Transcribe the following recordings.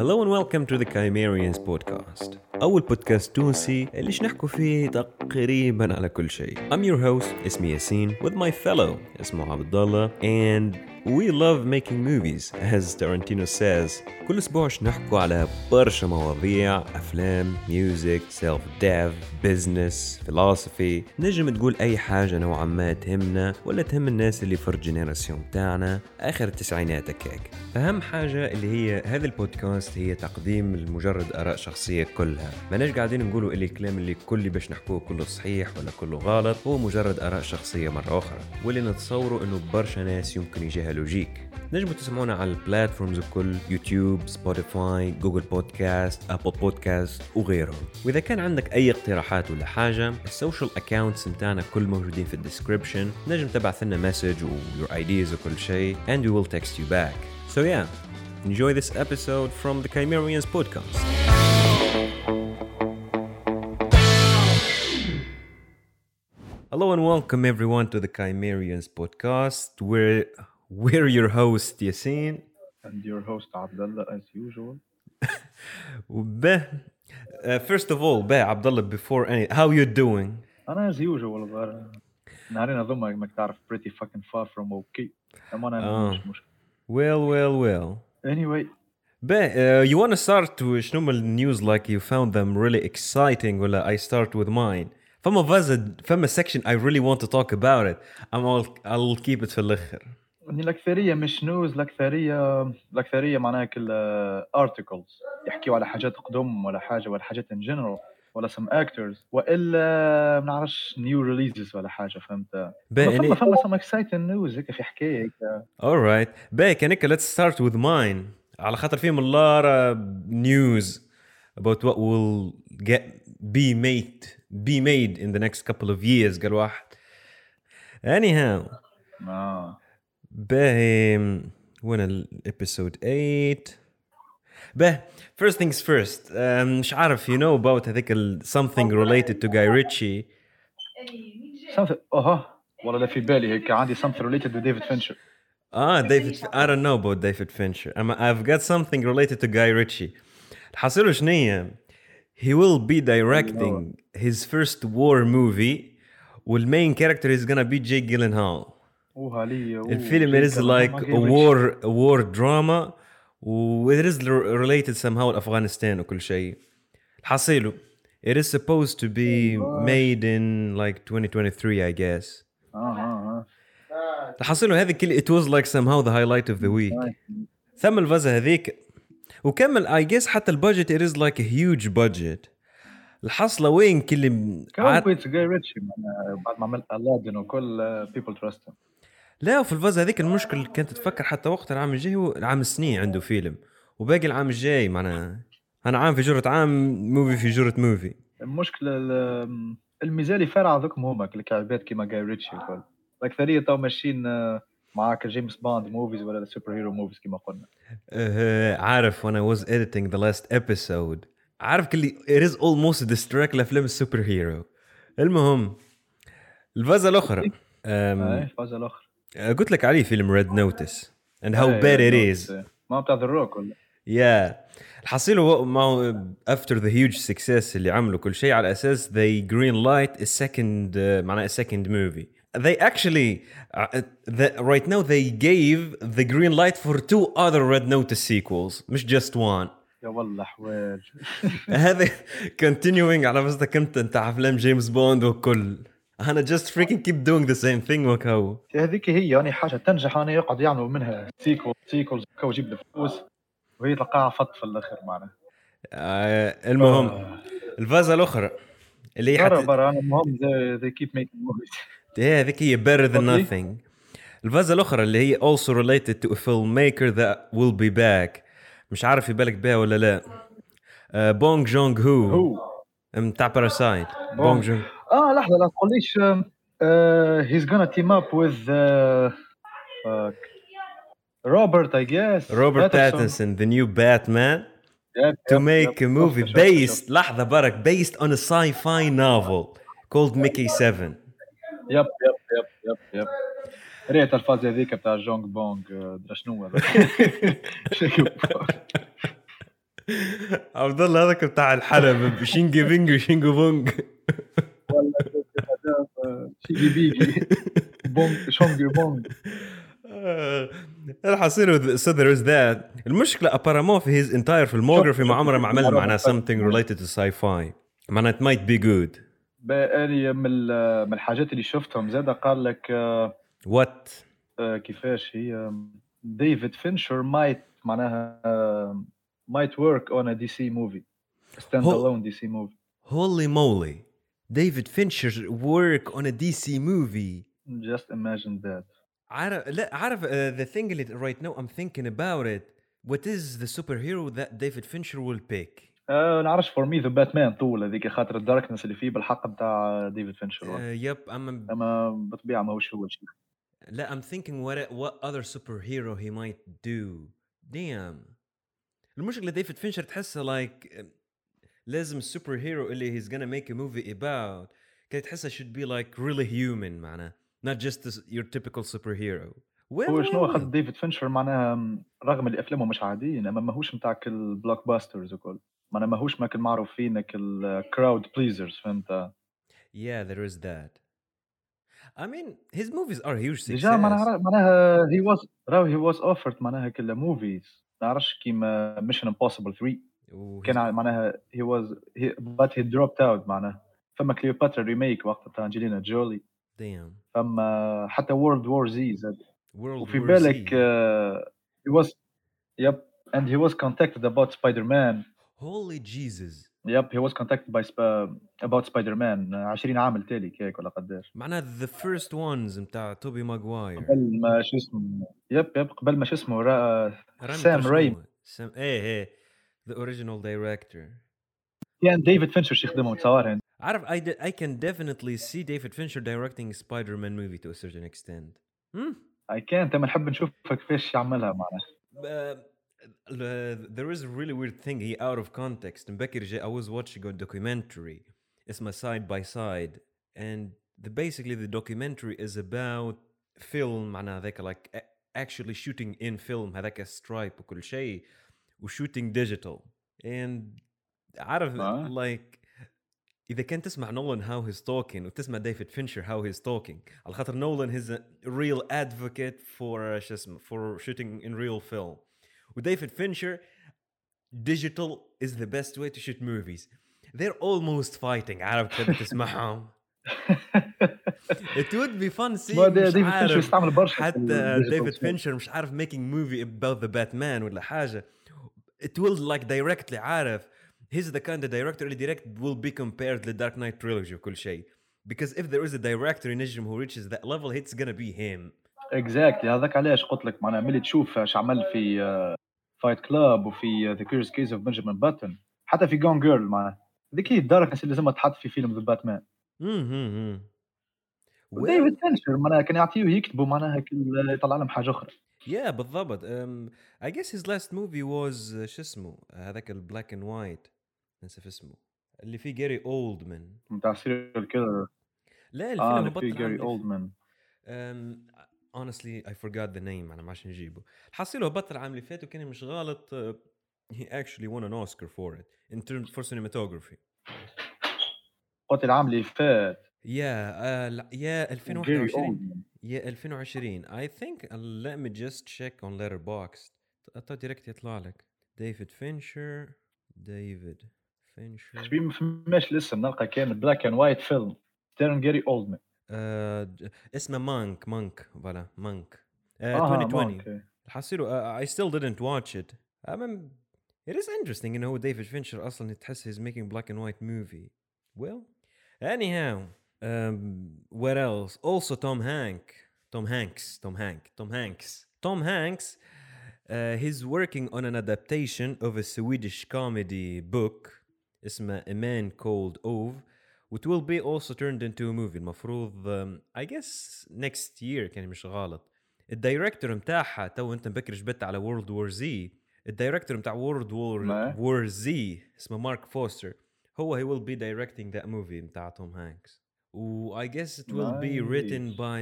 Hello and welcome to the Chimerians podcast. أول بودكاست تونسي اللي نحكوا فيه تقريبا على كل شيء. I'm your host اسمي ياسين with my fellow اسمه عبد الله and we love making movies as Tarantino says. كل أسبوع نحكوا على برشا مواضيع أفلام، music، self dev، business، فلسفي نجم تقول أي حاجة نوعا ما تهمنا ولا تهم الناس اللي في ال génération تاعنا آخر التسعينات هكاك. أهم حاجة اللي هي هذا البودكاست هي تقديم لمجرد آراء شخصية كلها. ماناش قاعدين نقولوا اللي الكلام اللي كل باش نحكوه كله صحيح ولا كله غلط. هو مجرد آراء شخصية مرة أخرى. واللي نتصوروا إنه برشا ناس يمكن يجيها logique. نجموا تسمعونا على ال platforms الكل يوتيوب سبوتيفاي Google Podcasts Apple Podcasts وغيرهم. وإذا كان عندك أي اقتراحات ولا حاجة ال social accounts نتاعنا كل موجودين في ال description نجم تبعث لنا message و your ideas وكل شيء and we will text you back. so yeah enjoy this episode from the Chimerians podcast Hello and welcome everyone to the Chimerians podcast. We're we're your host Yasin. and your host Abdullah as usual. وبه uh, first of all به عبد الله before any how you doing أنا as usual غير نهارين أظن انك تعرف pretty fucking far from okay. أما أنا آه. مش مشكلة. well well well Anyway به uh, you want to start with شنو من النيوز like you found them really exciting ولا I start with mine فما فازا فما section I really want to talk about it I'm all, I'll keep it في الآخر إن الأكثرية مش نوز الأكثرية الأكثرية معناها كل articles يحكيوا على حاجات قدم ولا حاجة ولا حاجات in general ولا some actors وإلا ما نعرفش new releases ولا حاجة فهمت به فما يعني فما some exciting news هيك في حكاية هيك alright به كانك let's start with mine على خاطر فيهم a lot of news about what will get be made be made in the next couple of years قال واحد anyhow آه. به وين الابيسود 8 به first things first um, مش عارف you know about هذيك ال something related to Guy Ritchie something أها والله لا في بالي هيك عندي something related to David Fincher اه David I don't know about David Fincher أما I've got something related to Guy Ritchie الحصيلة شنية he will be directing his first war movie والmain character is gonna be Jake Gyllenhaal اوه علي أوه، الفيلم it is جيك like ما a جايبش. war a war drama و it is related somehow لأفغانستان وكل شيء الحصيلة it is supposed to be made in like 2023 I guess. آه آه آه الحصيلة هذه كل it was like somehow the highlight of the week. ثم الفازة هذيك. وكمل I guess حتى البادجت it is like a huge budget. الحصلة وين كل كان عاد كويس جاي ريتشي من- بعد ما عمل الادن وكل بيبل تراست لا وفي الفازة هذيك المشكلة كانت تفكر حتى وقت العام الجاي هو العام السنين عنده فيلم. وباقي العام الجاي معناها. أنا عام في جرة عام موفي في جرة موفي المشكلة ال- الميزالي فارع هذوكم هما الكعبات كيما جاي ريتشي الكل. الاكثريه تو ماشيين آه، معاك James Bond movies ولا superhero movies كيما قلنا. أه عارف I was editing the last episode. عارف كلي it is almost distract لافلام ال superhero. المهم الفازة الأخرى. أم، اي فاز الآخر قلت لك عليه فيلم ريد نوتس and how إيه، bad it نوتس، is إيه. ما بتاع ذا روك ولا Yeah الحصيل هو ما هو after the huge success اللي عملوا كل شيء على اساس they green light a second uh, معناها a second movie they actually uh, the, right now they gave the green light for two other Red Notice sequels مش just one يا والله حواج هذا continuing على قصدك انت انت افلام جيمس بوند وكل أنا just freaking keep doing the same thing وكهو هذيك هي يعني حاجة تنجح أنا يقعد يعملوا منها. sequel sequels كو يجيب الفلوس وهي تلقاها فط في الآخر معناها. آه المهم الفازة الأخرى اللي هي برا المهم keep making movies. إيه هذيك هي better than nothing. الفازة الأخرى اللي هي also related to a filmmaker that will be back. مش عارف يبالك بها ولا لا. آه Bong Joon-ho هو متاع Parasite. Bong Joon آه لحظة لا تقوليش he's gonna team up with uh, fuck. Robert I guess روبرت. باتنسون the new Batman Yep, to yep, make yep. a movie based. لحظة برك based on a sci-fi novel called Mickey 7 yep yep yep yep yep ريت الفاز هذيك بتاع جونغ بونغ آه، درا شنو. عبد الله هذاك بتاع الحلب شينجي بينج وشينجو بونج ولا شيجي بيجي بونج الحصيل so there is that المشكلة ابارامون في his entire filmography ما عمره ما عمل معناه something related to sci-fi معناه it might be good بقالي من ال- من الحاجات اللي شفتهم زاد قال لك آه، what آه، كيفاش هي ديفيد فينشر مايت معناها آه، might work on a DC movie stand هو- alone DC movie holy moly David Fincher work on a DC movie just imagine that عارف لا عارف uh, the thing اللي right now I'm thinking about it what is the superhero that David Fincher will pick آه نعرفش فور مي ذا باتمان طول هذيك خاطر الداركنس اللي فيه بالحق بتاع ديفيد فينشر uh, yep I'm اما بالطبيعه ماهوش هو الشيء لا I'm thinking what what other superhero he might do damn المشكلة ديفيد فينشر تحسها like لازم ال superhero اللي he's gonna make a movie about. كي تحسها should be like really human معناها not just this- your typical superhero. well, هو شنو well, أخذ ديفيد فينشر معناها م، رغم اللي أفلامه مش عاديين اما ماهوش نتاع كل blockbusters وكل. معناها ماهوش ماكل معروفين ال crowd pleasers فهمت؟ Yeah there is that. I mean his movies are huge success ديجا معناها معناها he was راهو he was offered معناها كل movies نعرفش كيما Mission Impossible 3 و كان he's- ع- معناها he was but he dropped out معناها. فما Cleopatra remake وقت بتاع انجلينا جولي damn. فما حتى World War Z زاد. World وفي War بالك Z. uh, he was yep. And he was contacted about Spider-Man. Holy Jesus. Yep he was contacted by Sp- about Spider-Man 20 عام التالي كيك ولا قداش. معناها the first ones متاع توبي ماغواير قبل ما شو اسمه يب يب قبل ما شو اسمه را... رامي سام شنو رايمي هو؟ سام إيه إيه. the original director كان ديفيد فينشر شو يخدمه تصور هند عارف I, did, I can definitely see David Fincher directing a Spider-Man movie to a certain extent. Hmm? اي كان تم نحب نشوف كيفاش يعملها معناها Uh, uh, there is a really weird thing he out of context. مبكر جاي I was watching a documentary اسمه Side by Side and the, basically the documentary is about film معناها هذاك like a- actually shooting in film هذاك stripe وكل شيء وshooting digital and عارف آه. like إذا كنت تسمع نولان هاو هيز توكينج وتسمع ديفيد فينشر هاو هيز توكينج على خاطر نولان he's real advocate for شو اسمه for shooting on real film وديفيد فينشر digital is the best way to shoot movies they're almost fighting عارف تحب تسمعهم it would be fun seeing ما دي- مش ديفيد فينشر عارف يستعمل برشا في حتى ال digital ديفيد سبيس. فينشر مش عارف making movie about the Batman ولا حاجة it will like directly عارف he's the kind of director اللي direct will be compared to Dark Knight trilogy وكل شيء because if there is a director ينجم who reaches that level it's gonna be him. exactly هذاك علاش قلت لك معناها ملي تشوف اش عمل في Fight Club وفي The Curious Case of Benjamin Button حتى في Gone Girl معناها. هذيك هي ال darkness اللي لازم تحط في فيلم The Batman ديفيد فينشر معناها كان يعطيه يكتبوا معناها يطلع لهم حاجة أخرى. Yeah بالضبط. um, I guess his last movie was uh, شو اسمه؟ هذاك ال black and white نسيت اسمه. اللي فيه جاري اولدمان نتاع serial killer لا الفيلم اللي فيه جاري اولدمان Um, honestly I forgot the name أنا ما عادش نجيبه. حصيله هبط العام اللي فات وكان مش غلط uh, he actually won an Oscar for it in terms for cinematography. قلت العام اللي فات. يا uh, لا- يا جاري 2021 اولدمان يا 2020 I think uh, let me just check on Letterboxd. حتى direct يطلع لك. ديفيد فينشر ديفيد فينشر شبيه ما فماش لسه نلقى كان black and white film starring جاري اولدمان uh, اسمه Mank Mank voilà Mank uh, آه 2020 okay حصيله uh, I still didn't watch it. I mean it is interesting انه هو ديفيد فينشر أصلا تحس he's making black and white movie. Well anyhow. um, what else also Tom Hank Tom Hanks Tom Hank Tom Hanks Tom Hanks uh, he's working on an adaptation of a Swedish comedy book اسمه A Man Called Ove which will be also turned into a movie المفروض um, I guess next year كان مش غلط الدايركتور متاعها تو انت مبكر جبت على وورلد وور زي الدايركتور متاع وورلد وور ما. وور زي اسمه مارك فوستر هو he will be directing that movie متاع توم هانكس و I guess it will be written Nice. by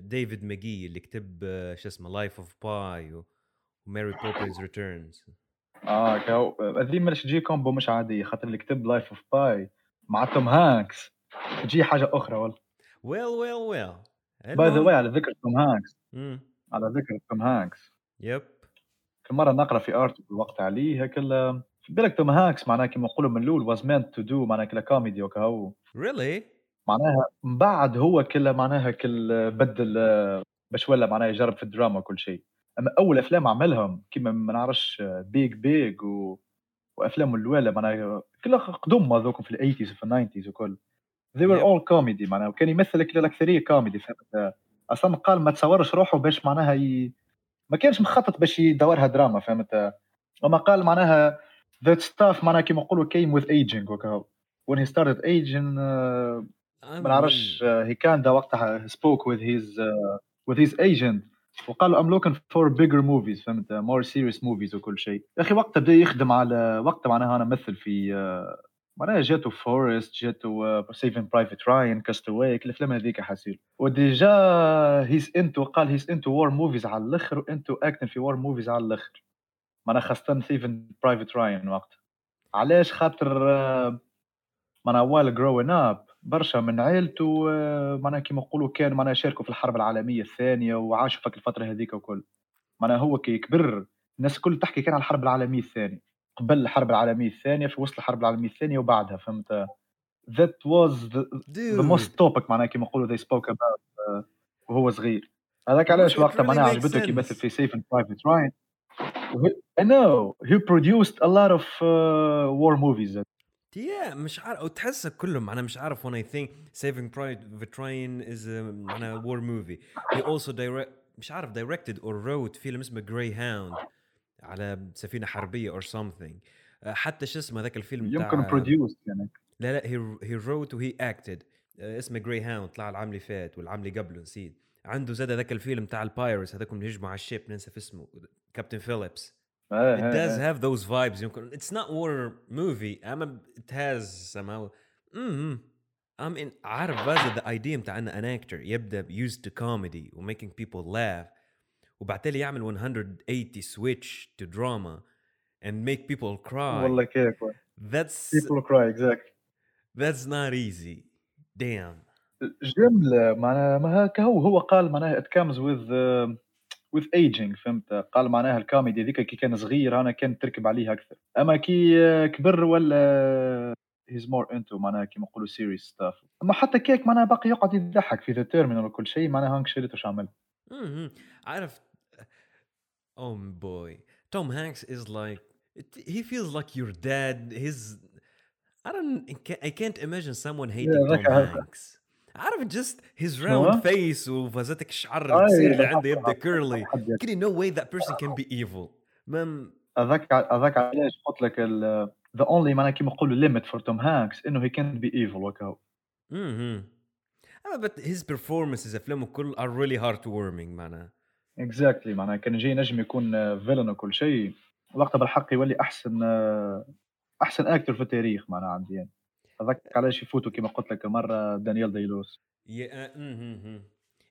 David Magee اللي كتب uh, شو اسمه Life of Pi و Mary Poppins Returns آه كاو هذه ماش تجي combo مش عادية خاطر اللي كتب Life of Pi مع توم هانكس. تجي حاجة أخرى والله well well well by the way على ذكر توم هانكس. امم على ذكر توم هانكس. yep كل مرة نقرأ في article وقت عليه هكل في بالك توم هانكس معناها كيما نقولوا من الأول was meant to do معناها كلا كوميدي وكا هو really معناها من بعد هو كل معناها كل بدل باش ولا معناها يجرب في الدراما وكل شيء. أما أول أفلام عملهم كيما ما نعرفش Big Big و... وأفلام الاولى معناها كلها قدم هذوك في ال eighties وفي ال nineties وكل. They were all comedy معناها وكان يمثل كل الأكثرية كوميدي فهمت؟ أصلا قال ما تصورش روحه باش معناها ي... ما كانش مخطط باش يدورها دراما فهمت؟ وما قال معناها that stuff معناها كيما نقولوا came with aging وكا when he started aging uh, ما نعرفش هي كان دا وقتها with his uh, with his agent وقال I'm looking for bigger movies فهمت؟ more serious movies وكل شيء. يا أخي وقتها بدأ يخدم على وقتها معناها أنا مثل في uh, معناها جاتو فورست جاتو Saving Private Ryan Cast Away الأفلام هذيك حاصيل و déjà he's into قال he's into war movies على الأخر و into acting في war movies على الأخر. معناها خاصة Saving Private Ryan وقت علاش خاطر آه، معناها while growing up برشا من عائلته آه، معناها كيما نقولوا كان معناها شاركوا في الحرب العالمية الثانية وعاشوا فك الفترة هذيك وكل معناها هو كي كبر الناس الكل تحكي كان على الحرب العالمية الثانية قبل الحرب العالمية الثانية في وسط الحرب العالمية الثانية وبعدها فهمت؟ That was the, the most topic معناها كيما نقولوا they spoke about آه، وهو صغير. هذاك علاش وقتها really معناها عجبته كي. يمثل في Safe and Private Ryan. I know. He produced a lot of uh, war movies. Yeah مش عارف أو تحسها كلهم أنا مش عارف when I think Saving Private Ryan is a معناها war movie. He also direct مش عارف directed or wrote فيلم اسمه Greyhound على سفينة حربية or something. حتى شو اسمه ذاك الفيلم يمكن produced يعني. لا لا he, he wrote وهي acted. آه، اسمه Greyhound طلع العام اللي فات والعام اللي قبله نسيت. عنده زاد ذاك الفيلم تاع ال pirates هذاكم اللي على ال ship ننسى في اسمه Captain Phillips it آه، does آه. have those vibes يمكن it's not war movie اما it has somehow mm I mean عارف بس the idea بتاع ان an actor يبدا used to comedy و making people laugh وبعدين يعمل 180 switch to drama and make people cry والله كيف that's people cry exactly that's not easy damn جملة معناها ما هكا هو هو قال معناها it comes with uh, with aging فهمت؟ قال معناها الكوميدي ذيك كي كان صغير أنا كان تركب عليه أكثر. أما كي آه، كبر ولا he's more into معناها كيما نقولوا serious stuff. أما حتى كيك معناها باقي يقعد يضحك في The Terminal وكل شيء معناها هانك شريته شو عمل؟ عارف oh boy. Tom Hanks is like it, he feels like your dad. His I don't I can't imagine someone hating Tom. Hanks. عارف just his شنو؟ round face وفازتك الشعر أي، القصير اللي لا، عنده يبدا كيرلي كده no way that person can be evil. man هذاك هذاك علاش قلت لك the only معناها كيما نقولوا limit for Tom Hanks إنه he can't be evil وكاو mm-hmm. Uh, but his performances افلامه كل are really heartwarming معناها. exactly معناها كان يجي نجم يكون villain وكل شيء. وقتها بالحق يولي أحسن أحسن actor في التاريخ معناها عندي يعني. هذاك علاش يفوتوا كما قلت لك مرة Daniel Day-Lewis Yeah, uh, mm-hmm.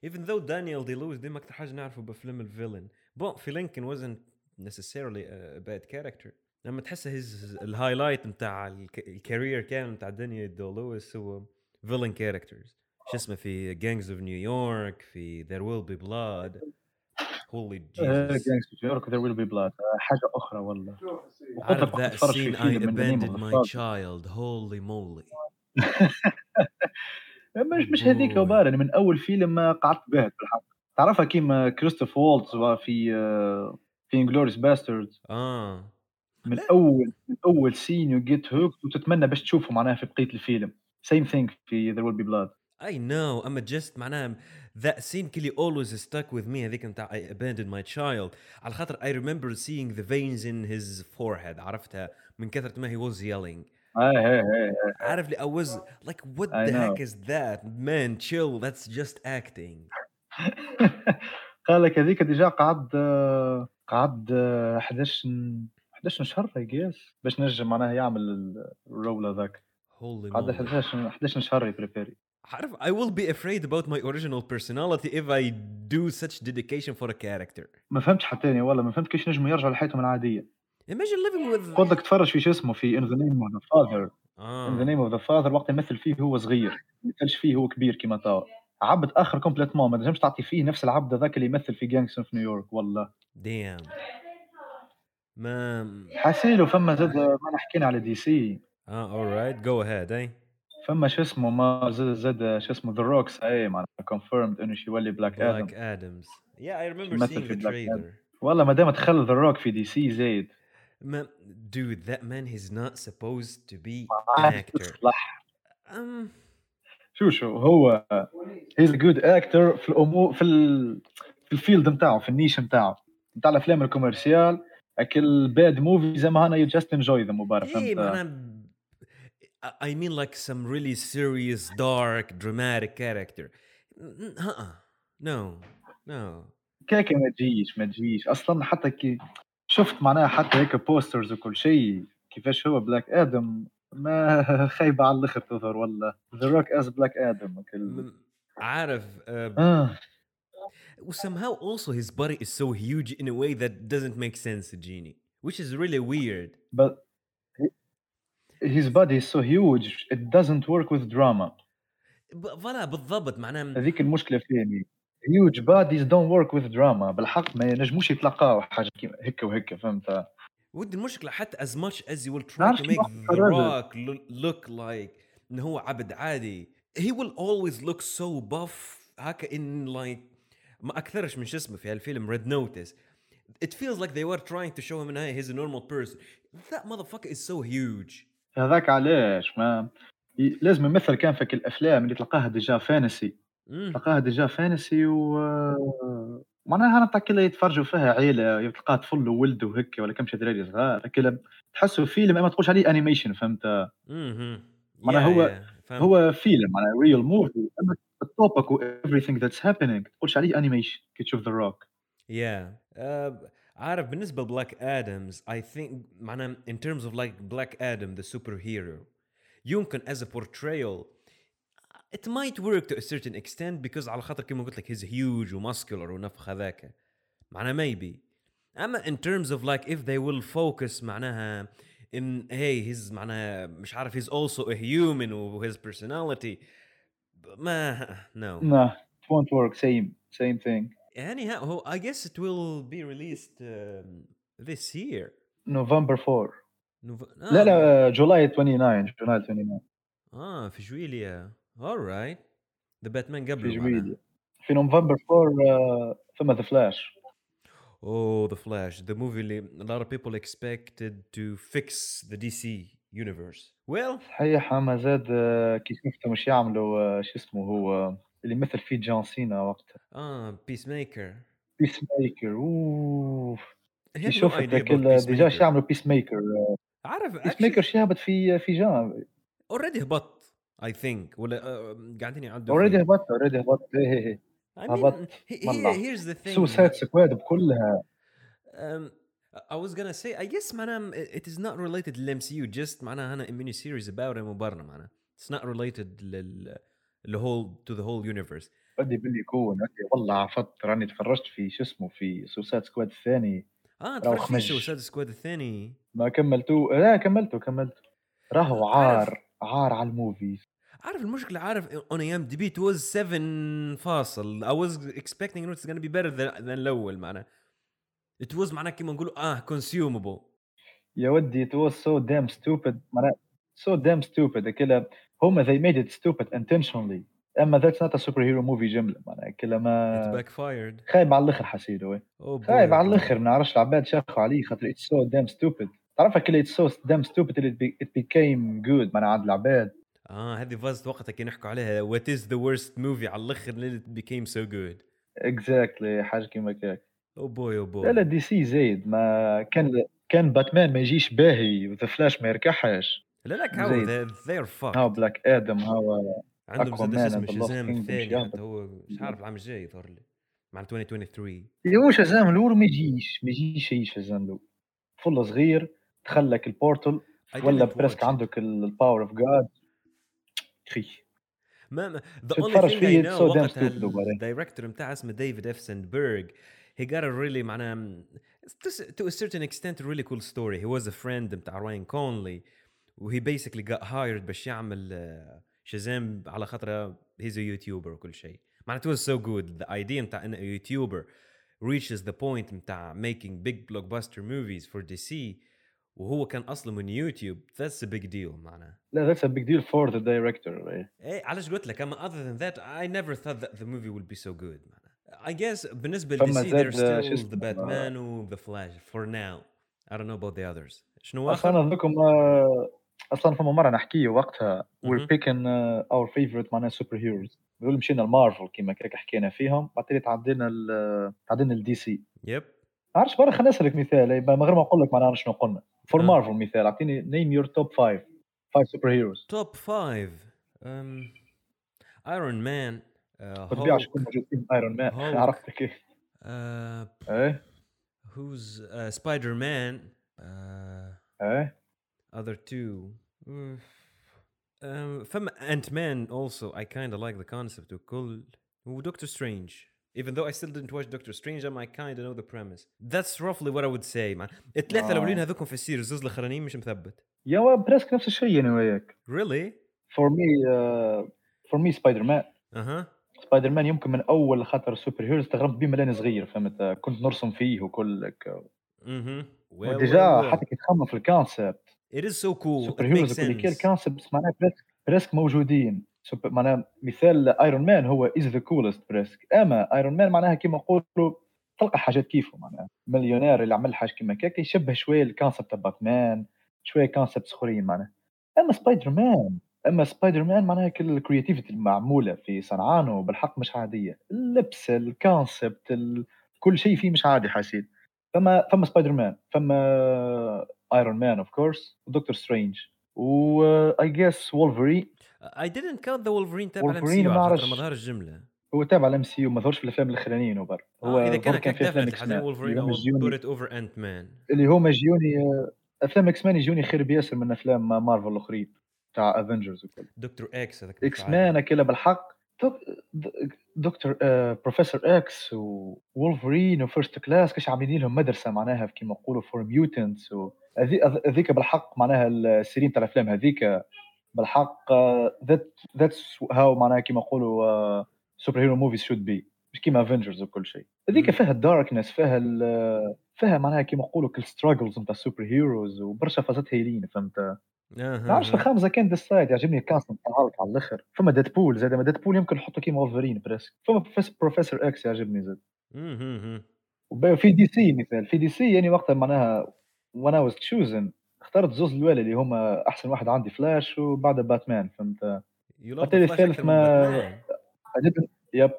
Even though Daniel Day-Lewis ديما أكتر حاجة نعرفه بأفلام ال villain. bon في Lincoln wasn't necessarily a bad character. لما تحس his ال highlight نتاع الك- ال career كامل نتاع Daniel Day-Lewis هو villain characters. شو اسمه في of New York في There Will Be Blood. Holy Jesus. Gangs نيويورك There Will Be Blood حاجة أخرى والله وقلت عارف لك وقت that scene I of abandoned my child. Holy moly. مش مش هذيك. وبار يعني من أول فيلم قعدت باهت بالحق تعرفها كيما Christoph Waltz في آه، في Inglourious Basterds آه. من. اول من أول scene you get hooked وتتمنى باش تشوفه معناها في بقية الفيلم same thing في There Will Be Blood I know اما just معناها that scene كلي always stuck with me هذيك نتاع I abandoned my child على خاطر I remember seeing the veins in his forehead عرفتها من كثرة ما he was yelling اي اي اي عارف لي I was like what I the know. heck is that man chill that's just acting قال لك هذيك déjà قعد آه، قعد آه، 11 ن- 11 شهر I guess باش نجم معناها يعمل ال- ال role هذاك قعد moly 11 11 شهر يبريبيري عارف I will be afraid about my original personality if I do such dedication for a character. ما فهمتش حتى أنا والله ما فهمت كيفاش نجموا يرجعوا لحياتهم العادية. Imagine living with قلت لك تفرج في شو اسمه في In the Name of the Father in the آه. Name of the Father وقت يمثل فيه هو صغير ما يمثلش فيه هو كبير كيما توا عبد آخر complètement ما تنجمش تعطي فيه نفس العبد هذاك اللي يمثل في Gangs of New York والله. damn ما حاسيلو فما زاد ما حكينا على دي سي آه alright go ahead اي فما شو اسمه ما زاد زاد شو اسمه ذا روكس أي معناتها كونفيرمد إنه شي يولي بلاك آدم remember يمثل seeing في the Black Adam. trailer. والله ما دام دخل ذا روك في دي سي زايد. ما dude that man he's not supposed to be an actor. يصلح. Um شو شو هو هيز جود أكتر في الأمور في ال... في ال field نتاعو في ال niche نتاعو نتاع الأفلام ال commercial أكل bad movie زي ما أنا you just enjoy them مبارك hey فهمت؟ معناها I mean like some really serious dark dramatic character uh-uh no no كيكه ما تجيش ما تجيش اصلا حتى كي شفت معناها حتى هيك بوسترز وكل شيء كيفاش هو بلاك ادم ما خايبه على الاخر تظهر والله ذا روك از بلاك ادم م- عارف uh, اه somehow also his body is so huge in a way that doesn't make sense Genie which is really weird but his body is so huge it doesn't work with drama ب- فوالا بالضبط معناها هذيك المشكله فيني huge bodies don't work with drama بالحق ما ينجموش يتلقاو حاجه كيما هيك وهيك فهمت ودي المشكلة حتى as much as you will try نعرفش to كيف make واحد The يقررها. Rock lo- look like انه هو عبد عادي he will always look so buff هكا in like ما اكثرش من شو اسمه في هالفيلم Red Notice it feels like they were trying to show him انه he's a normal person that motherfucker is so huge هذاك علاش ما لازم يمثل كان فيك الأفلام اللي تلقاها déjà fancy. تلقاها déjà fancy و معناها أنا كلها يتفرجوا فيها عيلة تلقاها طفل وولد وهيك ولا كم شي دراري صغار كلها تحسوا فيلم ما تقولش عليه animation فهمت. معناها هو-. هو فيلم معناها real movie أما ال topic و everything that's happening تقولش عليه animation كي تشوف The Rock Yeah. Uh, عارف بالنسبة لبلاك ادمز I think معناها in terms of like Black Adam the superhero يمكن as a portrayal it might work to a certain extent because على خاطر كما قلت لك he's huge وmuscular ونفخ هذاك معناها maybe اما in terms of like if they will focus معناها in hey he's معناها مش عارف he's also a human و his personality ما no No, it won't work. Same, same thing. anyhow هو I guess it will be released um, this year November 4. نوف... لا لا جولاي 29 جولاي 29 اه في جويليا alright ذا باتمان في قبله جويليا في نوفمبر 4 آه، ثم ذا فلاش Oh, The Flash, the movie اللي a lot of people expected to fix the DC universe. Well, صحيح اما زاد آه، كي شفته مش يعملوا آه، شو اسمه هو آه، اللي مثل فيه جون سينا وقتها Peacemaker. Peacemaker of idea ذاك about ال- déjà شو Peacemaker. يعملوا Peacemaker عارف Peacemaker شو هبط في في جون already هبط I think ولا uh, قاعدين يعدوا already. هبط already هبط إيه إيه mean, هبط here's the thing. Suicide Squad بكلها Um, I was gonna say, I guess معناها it is not related للMCU, just معناها هنا a mini series about وبرنا معناها. It's not related لل the whole to the whole universe. بدي باللي يكون والله عفت راني تفرجت في شو اسمه في Suicide Squad الثاني. آه راهو تفرج في خمج. Suicide Squad الثاني. ما كملتو؟ لا كملته كملته راهو عارف. عار عار على الموفيز. عارف المشكلة؟ عارف on IMDb it was 7 فاصل. I was expecting it was gonna be better than, than الأول معناها. It was معناها كيما نقولوا آه consumable. يا ودي it was so damn stupid معناها so damn stupid كلا هما they made it stupid intentionally. أما that's not a superhero movie جملة معناها كلا it ما backfired. خايب على الآخر حسيته إيه. oh خايب على. الآخر ما نعرفش العباد شافوا عليه خاطر it's so damn stupid. تعرفها كلا it's so damn stupid that it, be, it became good معناها عند العباد. آه هذه فازت وقتها كي نحكوا عليها what is the worst movie على الآخر اللي became so good. Exactly حاجة كيما oh boy oh boy. لا لا DC زايد ما كان كان باتمان ما يجيش باهي و The Flash ما يركحش. لا لا they're, they're fucked. هاو Black Adam هاو عندهم زاد اسمه Shazam الثاني هو مش عارف العام الجاي يظهر لي مع 2023 هو Shazam الأول ما يجيش ما يجيش شيء Shazam الأول. طفل صغير دخل لك ال portal ولا presque. عندك ال power of God خي ما ما know so damn وقتها. ال director بتاعه اسمه David F. Sandberg he got a really معناها to, a certain extent a really cool story. He was a friend بتاع راين كونلي وهي basically got hired باش يعمل آه، شازام على خاطر he's a YouTuber وكل شيء معناته it was so good the idea بتاع ان a YouTuber reaches the point بتاع making big blockbuster movies for DC وهو كان اصلا من يوتيوب that's a big deal معناها لا that's a big deal for the director إيه. ايه علاش قلت لك اما other than that I never thought that the movie would be so good معناها I guess بالنسبة ل فما DC زاد، there's آه، شو still اسمه، the Batman و the Flash for now I don't know about the others شنو اصلا اخر؟ نذكركم آه، أصلا فما مرة نحكي وقتها picking uh, our favorite معناها superheroes نقول مشينا المارفل كيما كيك حكينا فيهم. بعد تعدينا ال- تعدينا ال DC yep ما عرفتش برا خلينا نسالك مثال. إيه، من غير ما نقول لك معناها شنو قلنا. for. Marvel مثال أعطيني name your top five five superheroes top five Iron Man بالطبيعه شكون موجود Iron Man. عرفت كيف. إيه. who's uh, Spider Man uh, إيه. Other two. Mm. um, from Ant-Man also I kind of like the concept وكل و Doctor Strange. Even though I still didn't watch Doctor Strange I kind of know the premise. That's roughly what I would say man. الثلاثة آه. الأولين هذوكم في ال series الزوز الأخرانيين مش مثبت. Yeah وا presque نفس الشيء أنا وياك. Really? for me for me Spider Man أها Spider Man يمكن من أول خاطر superhero استغربت بيه ملاني صغير فهمت؟ كنت نرسم فيه وكلك. أها و déjà حتى كي تخمم في ال concept. It is so cool. superheroes ال concept معناها presque presque موجودين معناها مثال Iron Man he is the coolest presque أما Iron Man معناها كيما نقولوا تلقى حاجات كيفه معناها. مليونير اللي عمل حاجة كيما كيك يشبه شوية ال concept تاع باتمان شوية concept أخرين معناها. أما Spider Man أما Spider Man معناها كل ال creativity المعمولة في صنعانه بالحق مش عادية. اللبس ال concept ال... كل شيء فيه مش عادي حسيت فما فما سبايدر مان فما ايرون مان اوف كورس ودكتور سترينج و اي جيس وولفرين I didn't count the Wolverine تابع الام ما عرفش. ما ظهرش الجملة هو تابع الام سي وما ظهرش في الأفلام الأخرانيين وبر هو آه إذا كان كان في أفلام إكس حزين مان Wolverine I اللي هما هما يجوني أفلام إكس مان يجوني خير بياسر من أفلام مارفل الأخرين تاع افنجرز وكل. دكتور إكس هذاك إكس مان كلها بالحق. دكتور آه، Professor X Wolverine و First Class كاش عاملين لهم مدرسة معناها كيما نقولوا for mutants هذيك بالحق معناها السيرين تاع الأفلام هذيك بالحق that that's how معناها كيما نقولوا superhero movies should be مش كيما Avengers وكل شيء. هذيك. فيها ال darkness فيها فيها معناها كيما نقولوا كل struggles نتاع ال superheroes وبرشا فازات هايلين فهمت؟ ما نعرفش الخامسة كان ديسايد يعجبني ال cast نتاع هالك على الأخر. فما Deadpool زاد ما Deadpool يمكن نحطه كيما Wolverine presque فما Professor X يعجبني زاد. وب- في DC مثال. في DC يعني وقتها معناها وأنا واز تشوزن اخترت زوز الاولى اللي هما أحسن واحد عندي فلاش وبعدها باتمان فهمت؟ يلطف الثالث ما- yep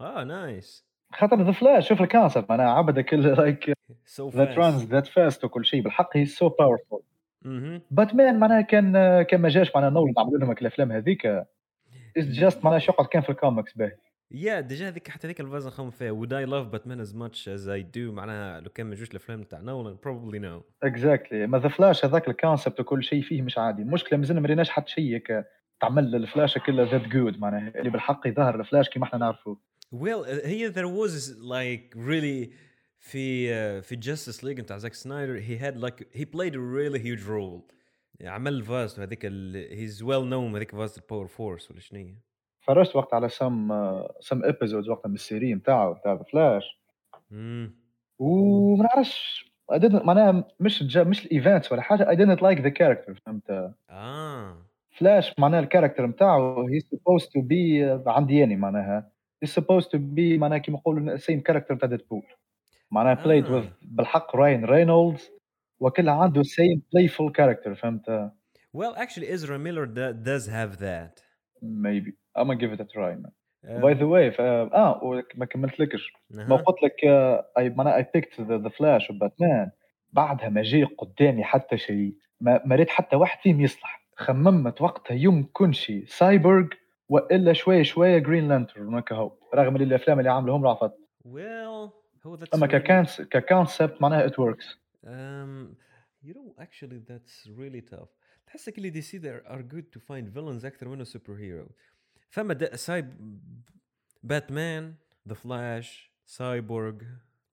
آه nice خاطر The Flash شوف ال concept معناها عبد كل like that runs that fast وكل شيء بالحق he's so powerful Batman معناها كان كان ما جاش معناها نول نعملوا لهم الأفلام هذيك. just معناها شو كان في الكوميكس باهي. يا déjà هذيك حتى هذيك الفازة نخمم فيها. Would I love Batman as much as I do معناها لو كان ما جوش الأفلام تاع نولان probably no. exactly man The Flash هذاك ال concept وكل شيء فيه مش عادي. المشكلة مازلنا ما ريناش حتى شيء هيك تعمل الفلاش كله that good معناها اللي بالحق يظهر الفلاش كما إحنا نعرفه well uh, هي there was like really في uh, في Justice League بتاع زاك سنايدر he had like he played a really huge role. عمل فاز هذيك ال he's well known هذيك فاز ال power force ولا شنو هي؟ فرجت وقت على some some episodes وقتها من ال série نتاعو نتاع The Flash وما نعرفش معناها مش مش ال events ولا حاجة I didn't like the character فهمت؟ آه. فلاش معناها ال character نتاعو هي supposed to be عندي اني معناها. He's supposed to be معناها كيما نقولوا same character تاع ديدبول معناها played آه. بالحق راين رينولدز وكل عنده same playful character فهمت؟ Well actually Ezra Miller da- does have that. Maybe. I'm gonna give it a try man. uh, by the way ف... آه وما كملتلكش ما أها. قلت لك آه، اي معناها I picked The Flash وباتمان بعدها ما جاي قدامي حتى شيء. ما ما ريت حتى واحد فيهم يصلح. خممت وقتها يمكن شيء. سايبورغ وإلا شوية شوية جرين لانترن هكا هو. رغم اللي الأفلام اللي عاملهم رافض well هو أما ككانس ك concept معناها it works Um, you know, actually, that's really tough. تحسك اللي دي سي there are good to find villains أكثر منه superhero. فما دا سايب باتمان، The Flash، سايبورغ،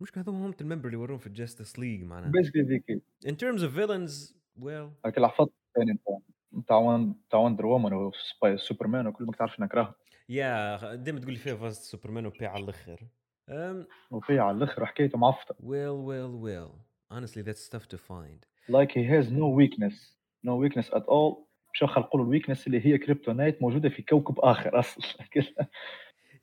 مش هذول هم ال member اللي وروهم في ال Justice League معناها. basically ذيك. In terms of villains well. هاك الحفظ الثاني نتاع نتاع وان- نتاع وندر وومن وسباي سوبرمان وكل ما تعرفش نكرهه يا ديما تقول لي فيها فاز سوبرمان وبي على الآخر um, وفي على الآخر حكايته معفطه well well well. Honestly that's tough to find. Like he has no weakness. No weakness at all. مش خلقوا له ال weakness اللي هي Kryptonite موجودة في كوكب آخر أصلا.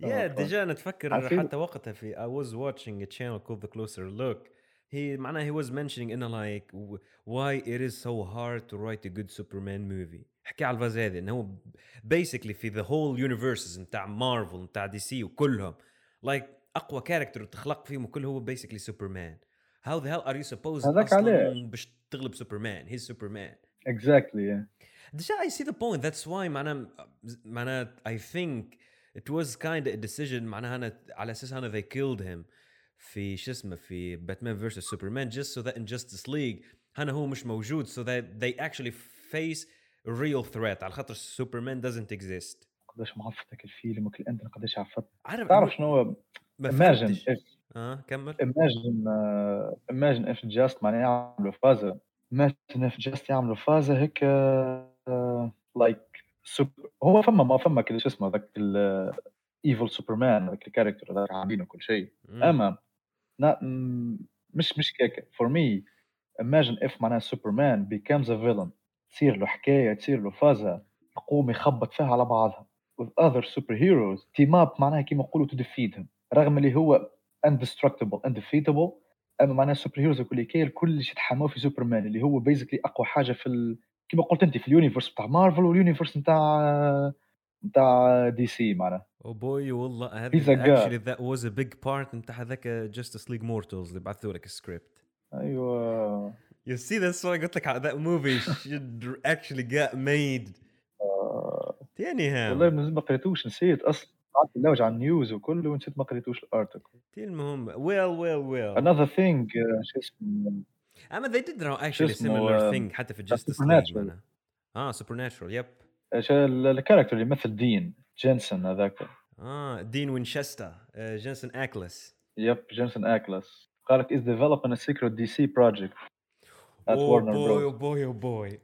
يا آه، déjà نتفكر حسيت- حتى وقتها في I was watching a channel called The Closer Look. He معناها he was mentioning انه like why it is so hard to write a good Superman movie. حكى على الفاز هذه انه هو basically في the whole universes نتاع مارفل نتاع دي سي وكلهم. Like أقوى كاركتر تخلق فيهم وكل هو basically سوبرمان how the hell are you supposed هذاك عليه. باش تغلب سوبرمان he's سوبرمان exactly yeah. Deja, I see the point. That's why معناها معناها I think it was kind of a decision معناها أنا على أساس أنا they killed him في شو اسمه في باتمان vs Superman just so that in Justice League هنا هو مش موجود so that they actually face a real threat على خاطر Superman doesn't exist. قداش معفطك الفيلم وكل انت قداش عفط عارف تعرف شنو هو ما imagine فهمتش. if اه كمل imagine uh, imagine if just معناها يعملوا فازة if just يعملوا فازة هيك like super هو فما ما فما كل شو اسمه ذاك evil سوبرمان ذاك الكاركتر هذاك عاملينه كل شيء. أما مش مش هيك for me imagine if معناها سوبرمان becomes a villain تصير له حكاية تصير له فازة يقوم يخبط فيها على بعضها. With other superheroes team up معناها كيما يقولوا to defeat him رغم اللي هو indestructible undefeatable اما معناها ال superheroes الكل كي الكل يتحموا في سوبرمان اللي هو basically أقوى حاجة في ال... كما قلت أنت في ال universe بتاع مارفل وال universe بتاع بتاع دي سي معناها Oh boy والله guy. actually that was a big part نتاع هذاك Justice League Mortals اللي بعثوا لك السكريبت. أيوه see that's why I قلت لك movie should actually get made. آه، anyhow والله ما قريتوش نسيت أصلا قعدت نلوج على ال news وكله ونسيت ما قريتوش ال article المهم well well another thing uh, شو اسمه؟ أما they did actually اسمه، similar آه، thing حتى في بتاع Justice League Supernatural. معناها. آه Supernatural yep. ال- ال character اللي يمثل دين جينسون هذاك. آه دين وينشستا جينسون اكلس yep جينسون اكلس قال لك is developing a secret DC project at اوه Warner boy oh. boy oh boy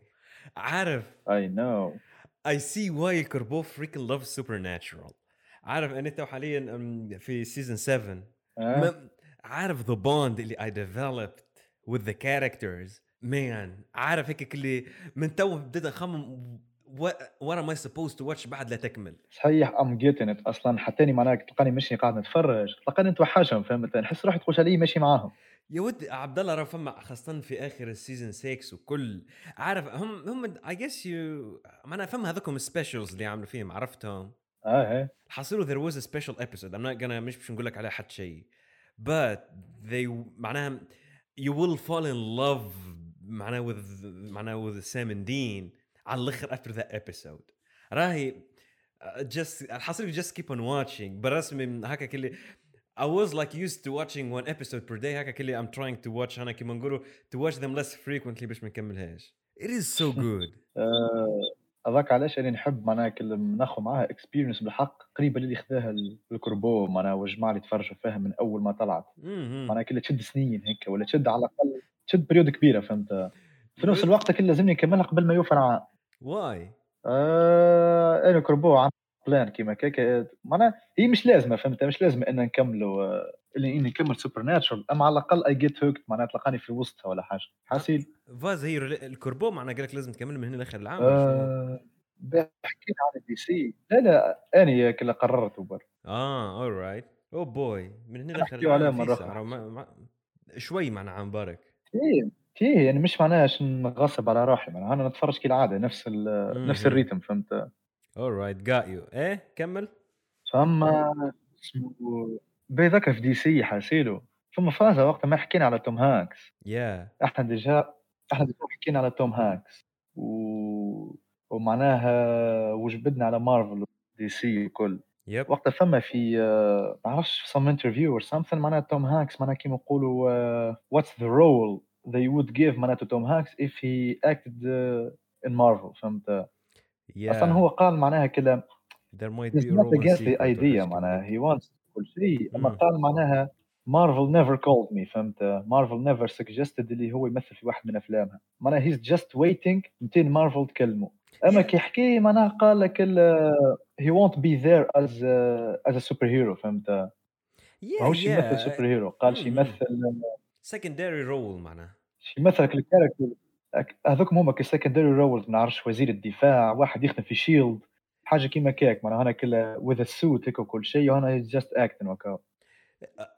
عارف. I know. I see why الكربو freaking loves Supernatural. عارف أنا تو حاليا في season 7 آه؟ ما عارف the bond اللي I developed with the characters. Man عارف هيك اللي من تو بديت اخمم what am I supposed to watch بعد لا تكمل. صحيح I'm getting it أصلا. حتاني معناها تلقاني ماشي قاعد نتفرج. تلقاني نتوحشهم فهمت؟ نحس روحي تقول علي ماشي معاهم. يا ود عبد الله راه فما خاصة في آخر السيزون 6 وكل. عارف هم هم I guess you معناها فما هذوكم specials اللي عملوا فيهم عرفتهم؟ اه هي حصلوا there was a special episode I'm not gonna مش باش نقول لك عليها حتى شيء but they معناها you will fall in love معناها with معناها with Sam and Dean على الاخر after that episode راهي uh, just الحصري just keep on watching برسمي هكا كلي I was like used to watching one episode per day هكا كلي I'm trying to watch هنا كيما نقولوا to watch them less frequently باش ما نكملهاش it is so good آه، هذاك علاش أنا نحب معناها كل ناخذ معاها اكسبيرينس بالحق قريبة اللي خذاها ال- الكربو معناها والجماعه اللي تفرجوا فيها من أول ما طلعت. معناها كلها تشد سنين هيك ولا تشد على الأقل تشد période كبيرة فهمت؟ في نفس الوقت كل لازمني نكملها قبل ما يوفر عام. why آه أنا كربو عن plan كيما كيكا معناها هي مش لازمة فهمت؟ مش لازمة إن نكملوا آه، اللي إني نكمل Supernatural أما على الأقل I get hooked معناها تلقاني في وسطها ولا حاجة. حاسين فاز هي الكوربو معناها قال لك لازم تكمل من هنا لآخر العام؟ آه حكينا عن الدي سي. لا لا أنا كلا قررت وبر. آه اورايت أو بوي من هنا لآخر عليها العام. أخرى. ما- ما- شوي معنا عام مبارك تيه تيه يعني مش معناها نغصب على روحي معناها أنا نتفرج كالعادة نفس نفس. الريتم فهمت؟ اورايت جات يو إيه كمل. فما اسمه بيذكر في دي سي حاسيلو فما فازه وقت ما حكينا على توم هانكس. يا إحنا ديجا إحنا ديجا حكينا على توم هانكس. و... ومعناها وجبدنا على مارفل دي سي وكل yep وقتها فما في آه، ما عرفش some interview or something معناها توم هانكس معناها كيما آه، what's the role they would give معناها to توم هانكس if he acted uh, in Marvel فهمت؟ يا أصلا هو قال معناها كده there might be a against the to idea معناها he wants كل شيء. أما. قال معناها مارفل never called me فهمت؟ مارفل never suggested اللي هو يمثل في واحد من أفلامها. معناها he's just waiting متين مارفل تكلمه أما كي يحكي معناها قال لك he won't be there as as superhero فهمت؟ ماهوش يمثل superhero قال شي يمثل secondary role معناها. شي يمثل ال character. هذوك هما ك secondary roles ما نعرفش وزير الدفاع واحد يخدم في شيلد حاجة كيما كيك معناها أنا كل with suit هيك وكل شيء وأنا just acting وكا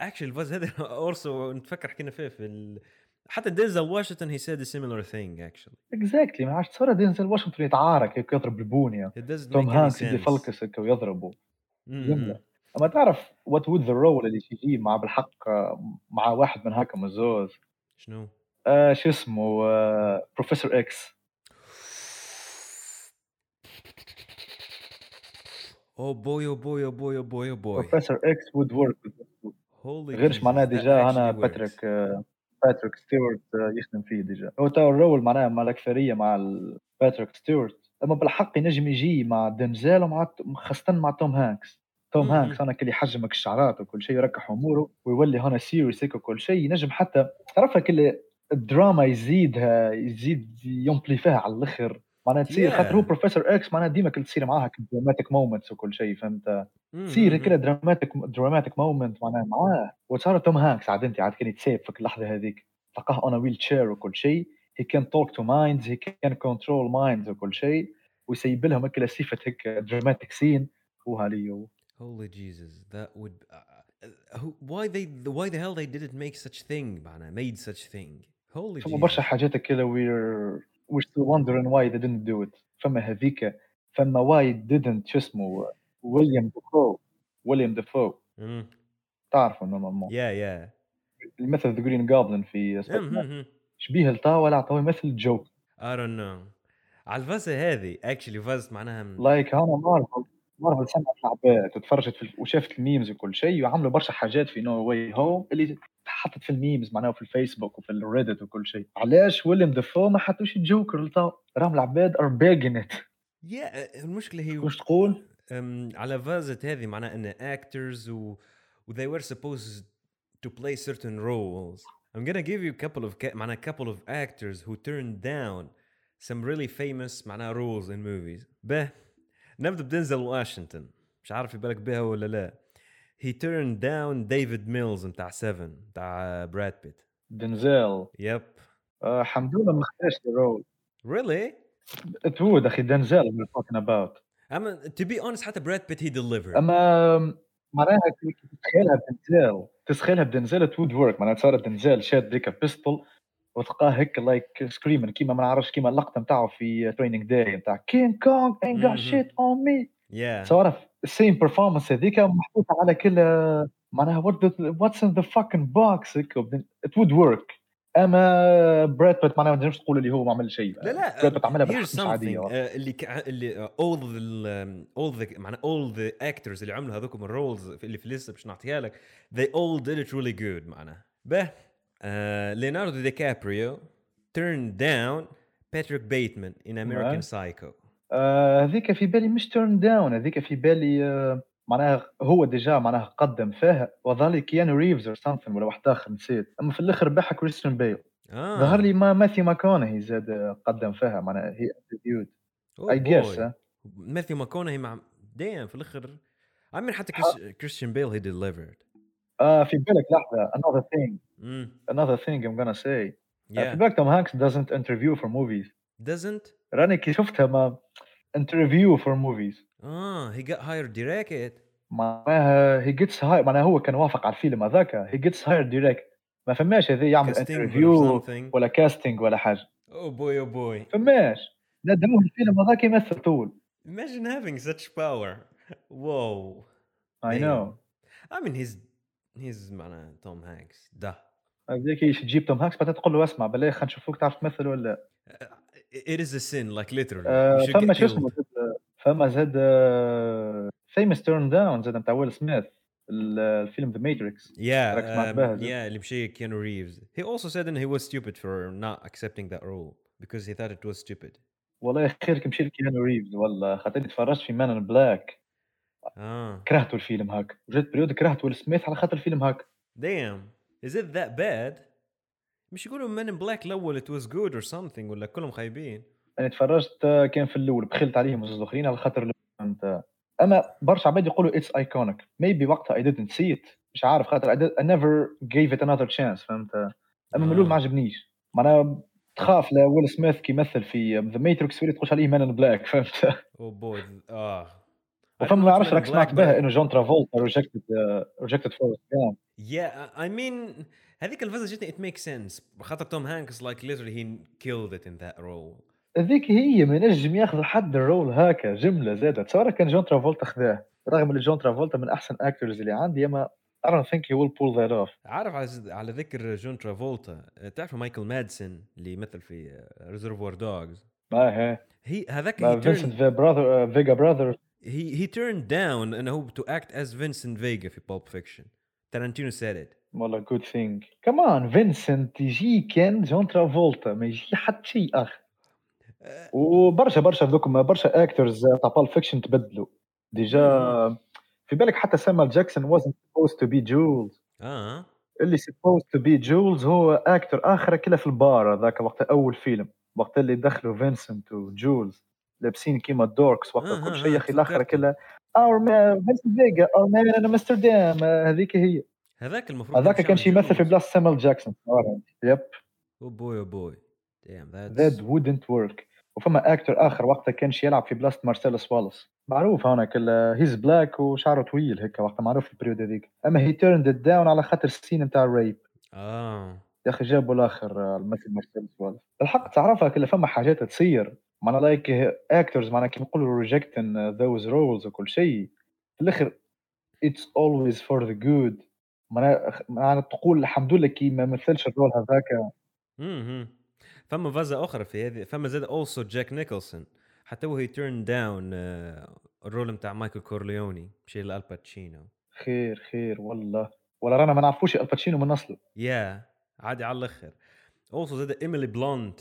actually الفوز هذا أورسو نتفكر حكينا فيه في ال... حتى دينزل واشنطن he said similar thing actually exactly ما عادش تصور دينزل واشنطن يتعارك هيك يضرب البونية. توم هانكس ي flex هيك ويضربه. جمله أما تعرف what would the role اللي يجي مع بالحق مع واحد من هاكا مزوز شنو؟ آه شو اسمه آه بروفيسور إكس oh boy oh boy oh boy oh boy oh boy بروفيسور إكس would work غيرش معناها déjà؟ أنا باتريك باتريك ستيوارت يخدم فيه déjà. هو تو ال role معناها مع الاكثريه مع باتريك ستيوارت أما بالحق ينجم يجي مع دنزال ومع خاصة مع توم هانكس. توم هانكس أنا كل يحجمك الشعرات وكل شيء يركح أموره ويولي هنا serious هيك وكل شيء. ينجم حتى تعرفها كل الدراما يزيدها يزيد ي amplifi ها على الأخر. معناها تصير خاطر هو بروفيسور إكس معناها ديما كل تصير معاها dramatic moments وكل شيء فهمت تصير كده dramatic dramatic moment معناها معاه وصار توم هانكس عاد انت عاد كان يتسيب في اللحظة هذيك تلقاه on wheelchair وكل شيء he can talk to minds he can control minds وكل شيء ويسيب لهم هكا صفة هيك dramatic scene هو holy Holy Jesus, that would. Uh, uh, why they? Why the hell they didn't make such thing, معناها made such thing. Holy Jesus. برشا حاجات كذا we're we're still wondering why they didn't do it. فما هذيك فما why didn't شو اسمه ويليام دافو ويليام دافو تعرفه normalement يا يا يمثل the Green Goblin في شبيه لطا ولا عطوه يمثل جوك I don't know. على الفازة هذه actually فاز معناها like أنا مارفل مارفل سمعت العباد وتفرجت وشافت ال memes وكل شيء وعملوا برشا حاجات في No Way Home اللي حطت في ال memes معناها في الفيسبوك وفي ال Reddit وكل شيء. علاش ويليام دافو ما حطوش الجوكر لتو راهم العباد are begging يا المشكلة هي واش تقول؟ على فازت هذه معناها إن actors و they were supposed to play certain roles. I'm gonna give you a couple of معناها couple of actors who turned down some really famous معناها roles in movies. به نبدأ بدنزل واشنطن. مش عارف يبالك بها ولا لا. He turned down David Mills نتاع 7 نتاع براد بيت دنزيل yep آه الحمد لله ما خداش ال role really? It would أخي دنزيل we're talking about. اما to be honest حتى براد بيت he delivered. أما معناها تتخيلها بدنزيل تتخيلها بدنزيل it would work. معناها صارت دنزيل شاد ديك pistol وتلقاه هيك like screaming كيما ما نعرفش كيما اللقطة نتاعو في Training Day نتاع King Kong ain't got shit on me. Yeah. صار ال same performance هذيك محطوطة على كل معناها what's in the fucking box it would work أما براد بيت معناها ما تنجمش تقول اللي هو ما عمل شيء. لا لا براد بيت عملها بحس عادية. uh, اللي ك... اللي all the all the معناها all the actors اللي عملوا هذوك ال roles اللي في الليستة باش نعطيها لك they all did it really good معناها. به ليوناردو دي كابريو turned down باتريك بيتمان in American Psycho. آه، هذيك في بالي مش turn down هذيك في بالي آه، معناها هو déjà معناها قدم فيها وظل كيانو ريفز or something ولا واحد آخر نسيت. أما في الأخر باعها كريستيان بيل. آه. ظهر لي ما ماثيو ماكونهي زاد قدم فيها معناها he interviewed I guess ماثيو ماكونهي مع دايم في الأخر عمين حتى كريستيان بيل he delivered آه في بالك لحظة another thing. another thing I'm gonna say. yeah. في بالك توم هانكس doesn't interview for movies. Doesn't راني كي شفتها ما interview for movies آه he get hired direct معناها he gets hired معناها هو كان وافق على الفيلم هذاك. he gets hired direct ما فماش هذا يعمل interview ولا casting ولا حاجة. oh boy oh boy فماش. ندموه الفيلم هذاك يمثل طول. Imagine having such power. Whoa I know. I mean he's he's معناها توم هانكس ده هذيك تجيب توم هانكس بعدين تقول له اسمع بالله خلينا نشوفوك تعرف تمثل ولا it is a sin like literally. Uh, فما شو اسمه فما زاد famous turn down زاد نتاع ويل سميث الفيلم The Matrix yeah um, yeah اللي مشي كيانو ريفز he also said that he was stupid for not accepting that role because he thought it was stupid. والله خيرك مشي لكيانو ريفز والله خاطر تفرجت في Men in Black آه. كرهت الفيلم هاك. جات period كرهت ويل سميث على خاطر الفيلم هاك. Damn. Is it that bad? مش يقولوا من بلاك الأول it was good or something ولا كلهم خايبين؟ أنا تفرجت آه، كان في الأول بخلت عليهم الزوز الاخرين على خاطر فهمت أما برشا عباد يقولوا it's iconic maybe وقتها I didn't see it. مش عارف خاطر I, I never gave it another chance فهمت؟ أما من الأول آه. ما عجبنيش. معناها تخاف لويل سميث كي يمثل في The Matrix ولا تخش عليه Men in Black فهمت؟ oh boy آه. وفما ما نعرفش راك سمعت بها إنه جون ترافولتا rejected rejected Gump Yeah, I mean هذيك الفازة جتني it makes sense. خاطر توم هانكس like literally he killed it in that role. هذيك هي ما نجم ياخذ حد ال role هكا جملة زادة. تصور كان جون ترافولتا خذاه. رغم اللي جون ترافولتا من أحسن actors اللي عندي أما I don't think he will pull that off. عارف على على ذكر جون ترافولتا تعرف مايكل مادسون اللي يمثل في Reservoir Dogs ما هي. هي هذاك فينسنت brother فيجا brother he he turned down إنه هو to act as Vincent Vega في Pulp Fiction. تارانتينو said it. والله good thing كمان فينسنت يجي كان جون ترافولتا ما يجي حتى شيء اخ وبرشا برشا ذوكم برشا actors تاع Pulp Fiction تبدلوا ديجا في بالك حتى سامويل جاكسون wasn't supposed to be جولز آه اللي supposed to be جولز هو actor اخر كله في البار هذاك وقت اول فيلم وقت اللي دخلوا فينسنت وجولز لابسين كيما ال dorks وقت آه، كل شيء يا أخي الآخر. كله our فينسنت فيجا our man in امستردام هذيك هي هذاك المفروض هذاك كان شي يمثل في بلاصة سامويل جاكسون. yep oh boy oh boy that's wouldn't work. وفما actor آخر وقتها كان شي يلعب في بلاصة مارسيلوس والاس معروف هناك he's black وشعره طويل هيك وقتها معروف في ال period هذيك. أما هي turned down على خاطر ال scene نتاع ال rape آه. يا أخي جابوا الآخر الممثل مارسيلوس والاس الحق تعرفها كل فما حاجات تصير. معناها like actors معناها كيما نقولوا rejecting those roles وكل شيء. في الآخر it's always for the good. معناها معناها تقول الحمد لله كي ما مثلش ال role هذاك. فما فازة أخرى في هذه فما زاد also جاك نيكلسون حتى هو turned down ال role نتاع مايكل كورليوني مشي لآل باتشينو خير خير والله. ولا رانا ما نعرفوش آل باتشينو من أصله. يا عادي على الأخر. Also زاد إيميلي بلونت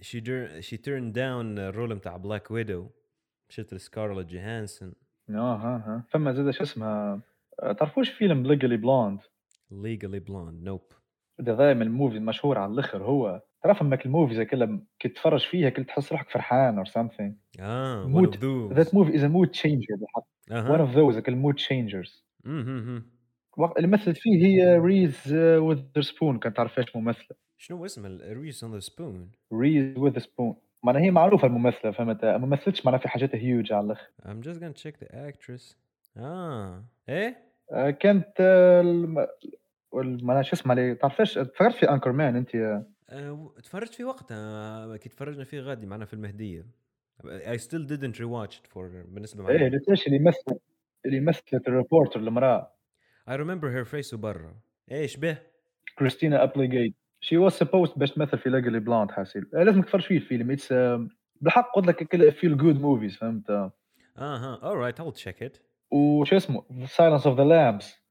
she she turned down ال role نتاع Black Widow مشيت لسكارلت جوهانسون آه ها ها فما زاد شو اسمها؟ آه، تعرفوش فيلم Legally Blonde Legally Blonde nope هذا دائما ال movie المشهور على الأخر هو. تعرف أمك ال movies كلها كي تتفرج فيها كل تحس روحك فرحان or something. آه that movie is a mood changer بالحق. one أها of those كل mood changers. مهم. وقت اللي مثلت فيه هي Reese Witherspoon كان تعرفهاش ممثلة؟ شنو اسمه Reese Witherspoon Reese Witherspoon معناها هي معروفة الممثلة فهمت؟ ما مثلتش معناها في حاجات هيوج على الأخر. I'm just gonna check the actress. آه. إيه؟ آه، كانت آه، معناها شو اسمها اللي تعرفش تفكرت في Anchorman أنت؟ آه، آه، تفرجت في وقتها. كي تفرجنا فيه غادي معنا في المهدية. I still didn't rewatch it for بالنسبة إيه معي ليش اللي مثل اللي مثلت ال reporter المراه I remember her face برا إيش به؟ كريستينا ابليجيت she was supposed باش تمثل في Legally Blonde حاسيل. آه، لازم تفرج فيه الفيلم. it's بالحق قلت لك كل feel good movies فهمت؟ آه. أها alright I'll check it. وشو اسمه؟ Silence of the Lambs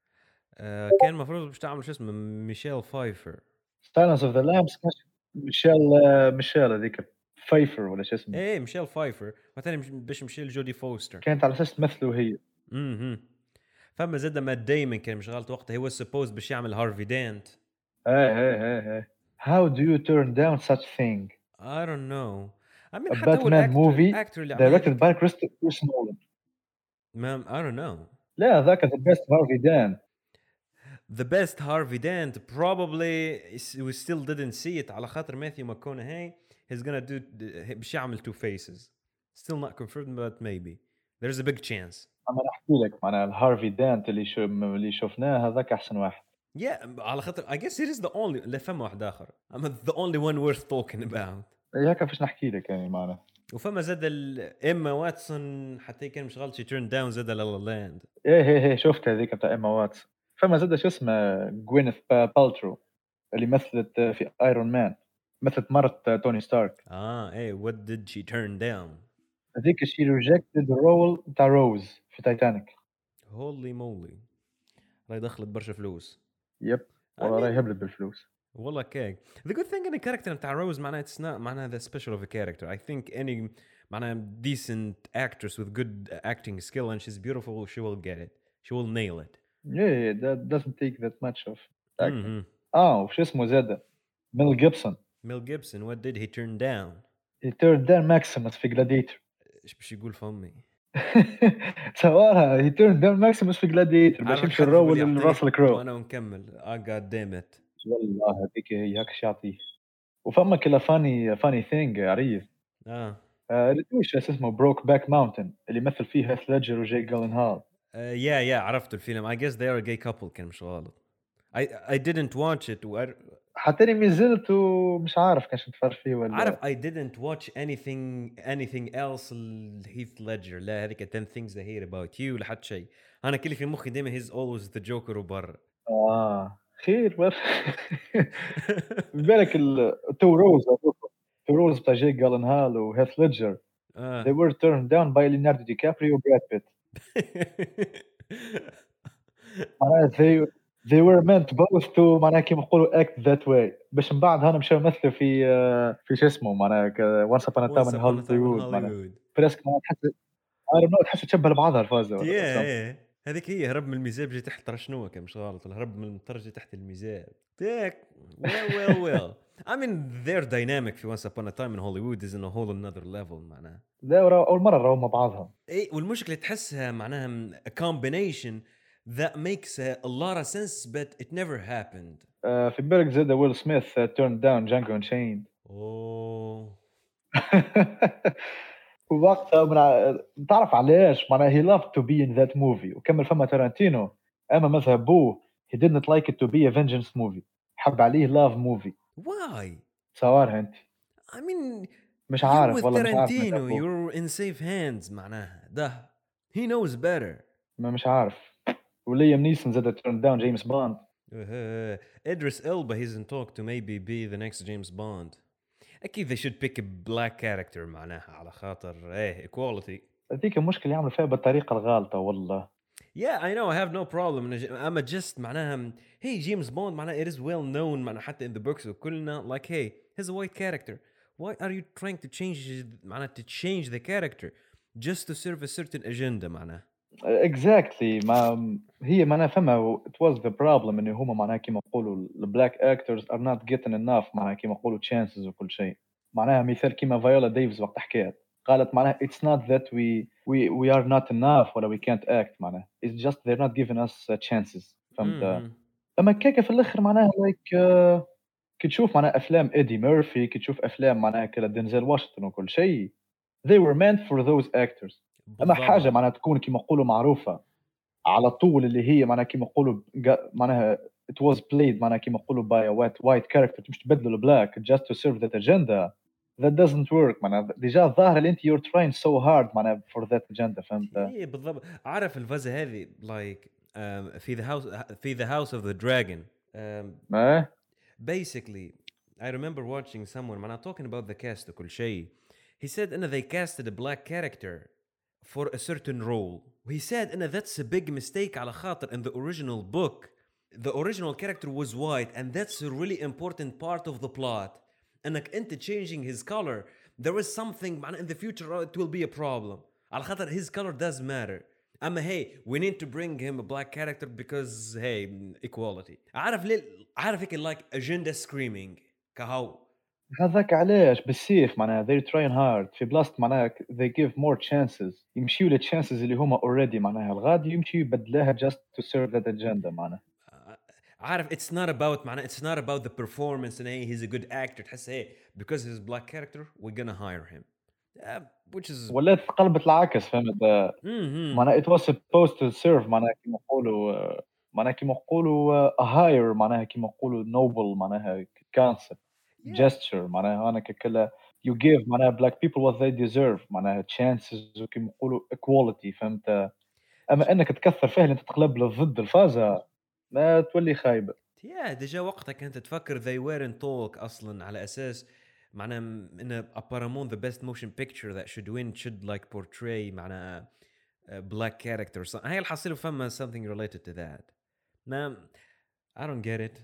كان المفروض باش تعمل شو اسمه ميشيل فايفر. Silence of the Lambs ميشيل آه، ميشيل هذيك فايفر ولا شو اسمه؟ إيه ميشيل فايفر. مثلا باش مشي لجودي فوستر. كانت على أساس تمثله هي. أها فما زاد مات دايمن كان مش غلط وقتها. هو supposed باش يعمل هارفي دانت إيه إيه إيه إيه. How do you turn down such thing? I don't know. I mean حتى Batman movie Directed by Christopher Nolan. ما I don't know لا ذاك ذا بيست هارفي دان The best Harvey Dent probably is- we still didn't see it على خاطر ماثيو ماكونهي he's gonna do باش يعمل two faces still not confirmed but maybe there's a big chance انا نحكي لك معناها الهارفي دانت اللي شو اللي شفناه هذاك احسن واحد yeah على خاطر I guess it is the only لا فما واحد آخر I'm the only one worth talking about إيه هكا فاش نحكي لك يعني معناها وفما زاد إيما واتسون حتى كان مش غلط she turned down زاد La La Land إيه إيه إيه شفت هذيك بتاع إيما واتس. فما زاد شو اسمه جوينث بالترو اللي مثلت في Iron Man مثلت مرت توني ستارك آه إيه what did she turn down هذيك she rejected role بتاع روز في Titanic holy moly. راهي دخلت برشا فلوس. yep والله راهي هبلت بالفلوس. والله كيك the good thing in the character بتاع روز معناها it's not معناها the special of a character I think any معناها decent actress with good acting skill and she's beautiful she will get it she will nail it yeah, that doesn't take that much of acting مهم. اه وش اسمه زاد ميل جيبسون ميل جيبسون what did he turn down he turned down Maximus في Gladiator ايش باش يقول فمي تصورها he turned down Maximus في Gladiator باش عارف يمشي الحرف الرول اللي يعطيه لراسل كرو وانا ونكمل اه جاد دام ات والله هذيك هي هكش يعطيه وفما كلا funny funny thing عريف آه. آه، ريتوش اسمه Brokeback Mountain اللي مثل فيه هيث ليدجر وجاي جالن هال آه، yeah yeah عرفت الفيلم. I guess they are a gay couple كان مش غلط. I I didn't watch it و حتى إني مازلت ومش عارف كانش نتفرج فيه ولا. عارف I didn't watch anything anything else هيث ليدجر لا هذيك 10 things I hate about you لحد شيء. أنا كل في مخي دائما he's always the joker وبرا. آه. خير بس بالك ال two roles two roles بتاع جيك جيلنهال وهيث ليدجر آه. they were turned down by دي كابريو وبراد بيت معناها they they were meant both to معناها كيما نقولوا act that way. باش من بعد هنا مشاو يمثلوا في آه، في شو اسمه معناها once upon a time in Hollywood. presque معناها تحس I don't know تحس تشبه لبعضها الفازة هذيك هي هرب من الميزاب جي تحت ترى شنو كان مش غلط الهرب من المطر جي تحت الميزاب ياك well well well I mean their dynamic في once upon a time in Hollywood is in a whole another level معناها لا ورا- اول مره راهم مع بعضهم اي والمشكلة تحسها معناها a combination that makes a, lot of sense but it never happened آه، في بالك زاد ويل سميث turned down Django Unchained اوه ووقتها من ع- تعرف علاش معناها he loved to be in that movie وكمل فما تارانتينو اما مذهب بوه he didn't like it to be a vengeance movie حب عليه love movie why تصورها انت I mean مش you're عارف with والله مش عارف Tarantino مذهب بوه. you're in safe hands معناها ده he knows better ما مش عارف وليام نيسون زاد turned down جيمس بوند Uh, Idris Elba he's in talk to maybe be the next James Bond. أكيد they should pick a black character معناها على خاطر ايه equality. هذيك المشكله يعملوا فيها بالطريقه الغالطه والله Yeah I know I have no problem أما just معناها hey James Bond معناها it is well known معناها حتى in the books وكلنا like hey he's a white character. Why are you trying to change معناها to change the character just to serve a certain agenda معناها. exactly ما هي معناها فما it was the problem انه هما معناها كيما نقولوا ال black actors are not getting enough معناها كيما نقولوا chances وكل شيء. معناها مثال كيما فايولا ديفيز وقت حكيت قالت معناها it's not that we we we are not enough ولا we can't act معناها. It's just they're not giving us uh, chances. فهمت؟ مهم. أما كيكا في الآخر معناها like كي تشوف معناها أفلام ايدي ميرفي كي تشوف أفلام معناها كلا دينزل واشنطن وكل شيء they were meant for those actors. اما. حاجة معناها تكون كيما نقولوا معروفه على طول اللي هي معناها كيما نقولوا معناها it was played معناها كيما نقولوا by a white white character مش تبدلوا ال black just to serve that agenda that doesn't work معناها ديجا الظاهر اللي انت you're trying so hard معناها for that agenda فهمت إيه بالضبط عارف الفازة هذه like um, في the house في the house of the dragon um, ما basically I remember watching someone معناها talking about the cast وكل شيء he said انه they casted a black character for a certain role he said انه that's a big mistake على خاطر in the original book the original character was white and that's a really important part of the plot انك انت changing his color there is something معناها in the future it will be a problem على خاطر his color does matter اما hey we need to bring him a black character because hey equality عارف ليه عارف هيك like agenda screaming كهو هذاك علاش بالسيف معناها they're trying hard في بلاصه معناها they give more chances يمشيوا للتشانسز اللي هما already معناها الغادي يمشيوا يبدلاها just to serve that agenda معناها عارف it's not about معناها it's not about the performance and hey he's a good actor تحس hey because he's a black character we're gonna hire him uh, which is ولات قلبت العكس فهمت Mhm. معناها it was supposed to serve معناها كيما نقولوا آه، معناها كيما نقولوا آه، a higher معناها كيما نقولوا noble معناها concept Yeah. gesture معناها أنا ككلا you give معناها black people what they deserve معناها chances وكيما نقولوا equality فهمت اما انك تكثر فيها اللي انت تقلب للضد الفازه ما تولي خايبه يا ديجا وقتها كنت تفكر they weren't talk أصلا على أساس معناها م- ان apparemment the best motion picture that should win should like portray معناها a black character so هاي الحصيلة فما something related to that ما I don't get it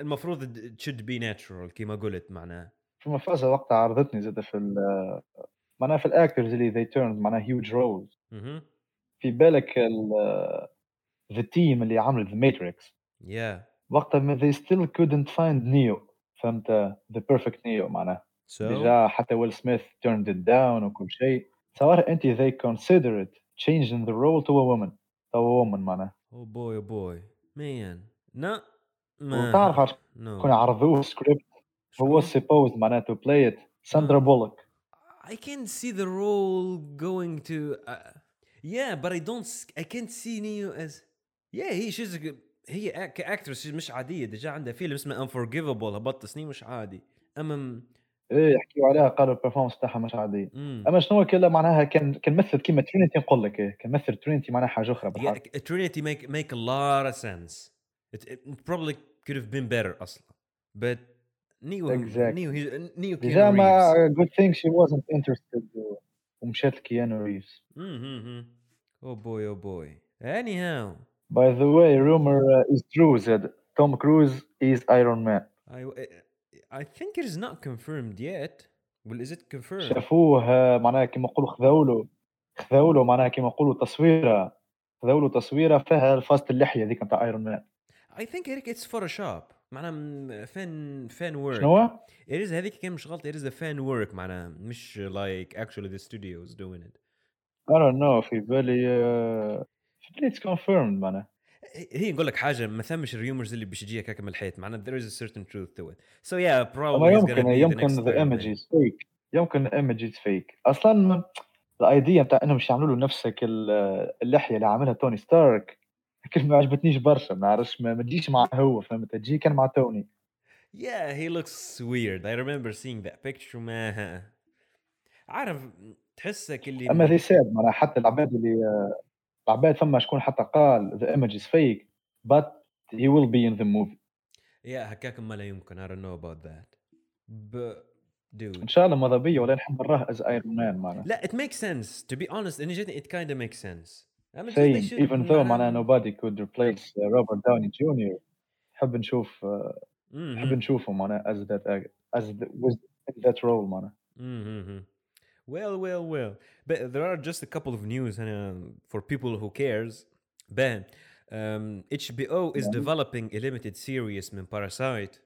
المفروض should be natural كما قلت معناها. فما فازه وقتها عرضتني زاد في ال- معناها في ال actors اللي they turned معناها huge roles. مهم. في بالك ال- the team اللي عمل The Matrix yeah. وقتها ما they still couldn't find نيو فهمت؟ the perfect Neo معناها. So déjà حتى ويل سميث turned it down وكل شيء. تصور أنت they consider it changing the role to a woman. To a woman معناها. Oh boy oh boy. Man. No. وتعرف عرف no كون عرضوه سكريبت هو supposed معناته play it ساندرا بولك I can see the role going to. Uh, yeah, but I don't. I can't see Neo as. Yeah, he she's a. هي ك actress مش عادية déjà عندها فيلم اسمه Unforgivable هبط سنين مش عادي اما إيه يحكيوا عليها قالوا ال performance تاعها مش عادي أمم أما شنو كلا معناها كان كان مثل كيما ترينيتي نقول لك إيه كان مثل ترينيتي معناها حاجة أخرى بالحق lot of sense. It, it probably could have been better أصلا. But Neo Exactly. Neo he, Neo ديجا Keanu ما good thing she wasn't interested ومشات لكيانو ريفز Mm-hmm. Oh boy, oh boy. Anyhow, By the way, rumor uh, is true that Tom Cruise is Iron Man. I I think it is not confirmed yet. Well, is it confirmed? شافوه uh, معناها كيما نقولوا خذاو له خذاو له معناها كيما نقولوا تصويره خذاو له تصويره فيها الفاست اللحيه ذيك نتاع ايرون مان I think Eric it's Photoshop. معناها fan fan work. شنو؟ It is هذيك كان مش غلط. It is a fan work معناها مش actually the studio is doing it. I don't know في بالي uh, في بالي it's confirmed معناها هي- نقول لك حاجة ما ثمش ال rumors اللي باش يجيك هكا من الحيط معناها there is a certain truth to it. So yeah, probably يمكن يمكن the Man. images fake يمكن images fake أصلا الايديا نتاع انهم مش يعملوا له نفسك ال- اللحيه اللي عاملها توني ستارك لكن ما عجبتنيش برشا ما نعرفش ما تجيش مع هو فهمت تجي كان مع توني Yeah, he looks weird. I remember seeing that picture ما عارف تحسك اللي أما ذي ساد معناها حتى العباد اللي العباد فما شكون حتى قال the image is fake but he will be in the movie Yeah, هكاك ما لا يمكن. I don't know about that. But dude. إن شاء الله ماذا بيا ولا نحب نراه از ايرون مان معناها لا it makes sense to be honest إني جاتني it kind of makes sense أما just they same should even though معناها معناها- nobody could replace uh, Robert Downey Jr. نحب نشوف uh, نحب Mhm. نشوفه معناها as that uh, as the, with that role معناها Mhm. Well, well, well. But there are just a couple of news uh, for people who cares. Ben, um, HBO is Yeah. developing a limited series من Parasite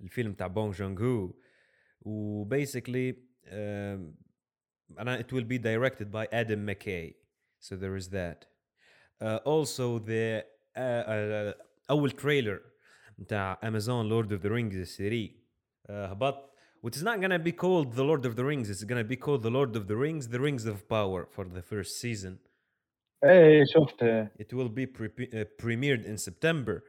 الفيلم تاع بونج جونغ هو و basically um, and it will be directed by Adam McKay. So there is that. Uh, also the uh, uh, أول trailer بتاع Amazon Lord of the Rings السيري uh, هبط which is not gonna be called the Lord of the Rings it's gonna be called the Lord of the Rings the Rings of Power for the first season ايه شفت آه، it will be pre- uh, premiered in September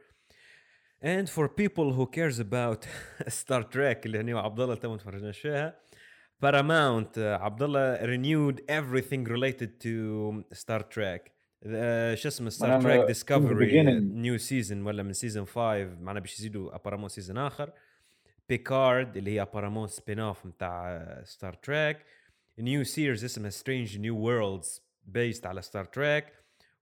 and for people who cares about Star Trek اللي هني عبد الله تو تفرجناش فيها Paramount uh, عبد الله renewed everything related to Star Trek. Uh, شو اسمه Star معناها Trek from the Discovery beginning. new season ولا من season 5 معنا باش يزيدوا apparemment season آخر. بيكارد اللي هي apparemment spin-off نتاع ستار تريك new series اسمها Strange New Worlds based على ستار تريك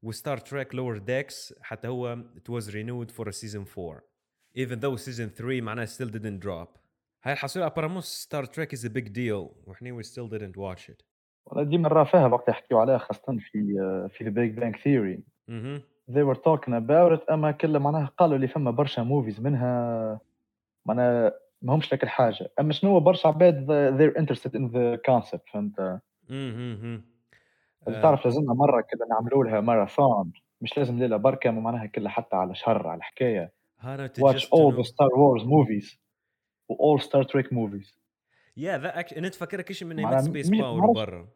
وستار تريك Lower Decks حتى هو it was renewed for a season 4 even though season 3 معناها still didn't drop. هاي الحصيلة apparemment ستار تريك is a big deal وحنا we still didn't watch it. والله ديما فيها وقت يحكيوا عليها خاصة في آه، في Big Bang Theory. mhm they were talking about it أما كل معناها قالوا اللي فما برشا movies منها معناها ما همش لك الحاجة. أما شنو هو برشا عباد they're interested in the concept فهمت؟ لازم تعرف لازمنا مرة كذا نعملوا لها ماراثون مش لازم ليلة بركة معناها كلها حتى على شهر على حكاية. How to watch all the Star Wars movies. و all Star Trek movies. Yeah, that actually أنت فكرك شيء من معناها ايمت سبيس مي- باور معرفش. برا.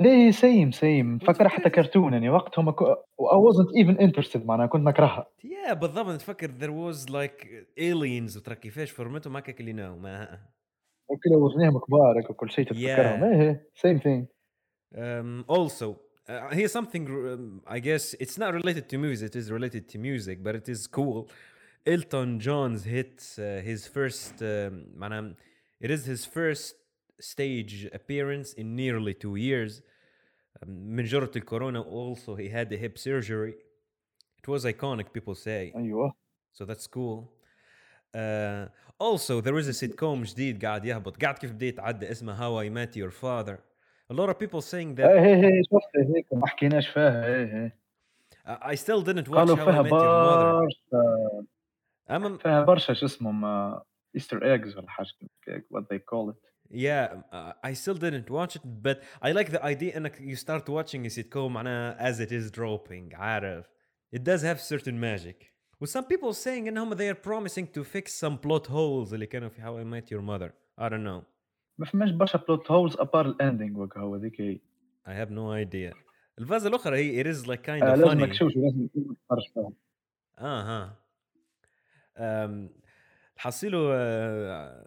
ليه؟ سيم سيم فكر متفكر حتى في- كرتون يعني. وقتهم كو... I wasn't even interested معناها كنت نكرهها. Yeah, بالضبط. نتفكر there was like aliens وترى كيفاش فورمتهم هكاك اللي ناو ما وكذا وزنهم كبار هيك وكل شيء تتفكرهم Yeah. إيه سيم ثينج um, also uh, here's something um, I guess it's not related to movies it is related to music but it is cool. Elton John's hit uh, his first um, معناها it is his first stage appearance in nearly two years um, من جرة الكورونا also he had a hip surgery it was iconic people say ايوه so that's cool uh, also there is a sitcom جديد قاعد يهبط قاعد كيف بديت عدى اسمه How I Met Your Father a lot of people saying that ايه ايه ايه شفت هيك ما حكيناش فيها ايه ايه I still didn't watch قالوا How I فيها Met Your Mother برشا أما فيها برشا شو اسمهم ايستر ايجز ولا حاجه هيك what they call it yeah uh, I still didn't watch it but I like the idea انك you start watching a sitcom معناها as it is dropping عارف it does have certain magic with some people saying انهم they are promising to fix some plot holes اللي كانوا في How I Met Your Mother I don't know ما فماش برشا بلوت هولز ابار الاندينج وكا هو هذيك هي I have no idea الفازة الأخرى هي it is like kind آه of لازم funny تشوف لازم تتفرج فيها اها أم، حصيله آه،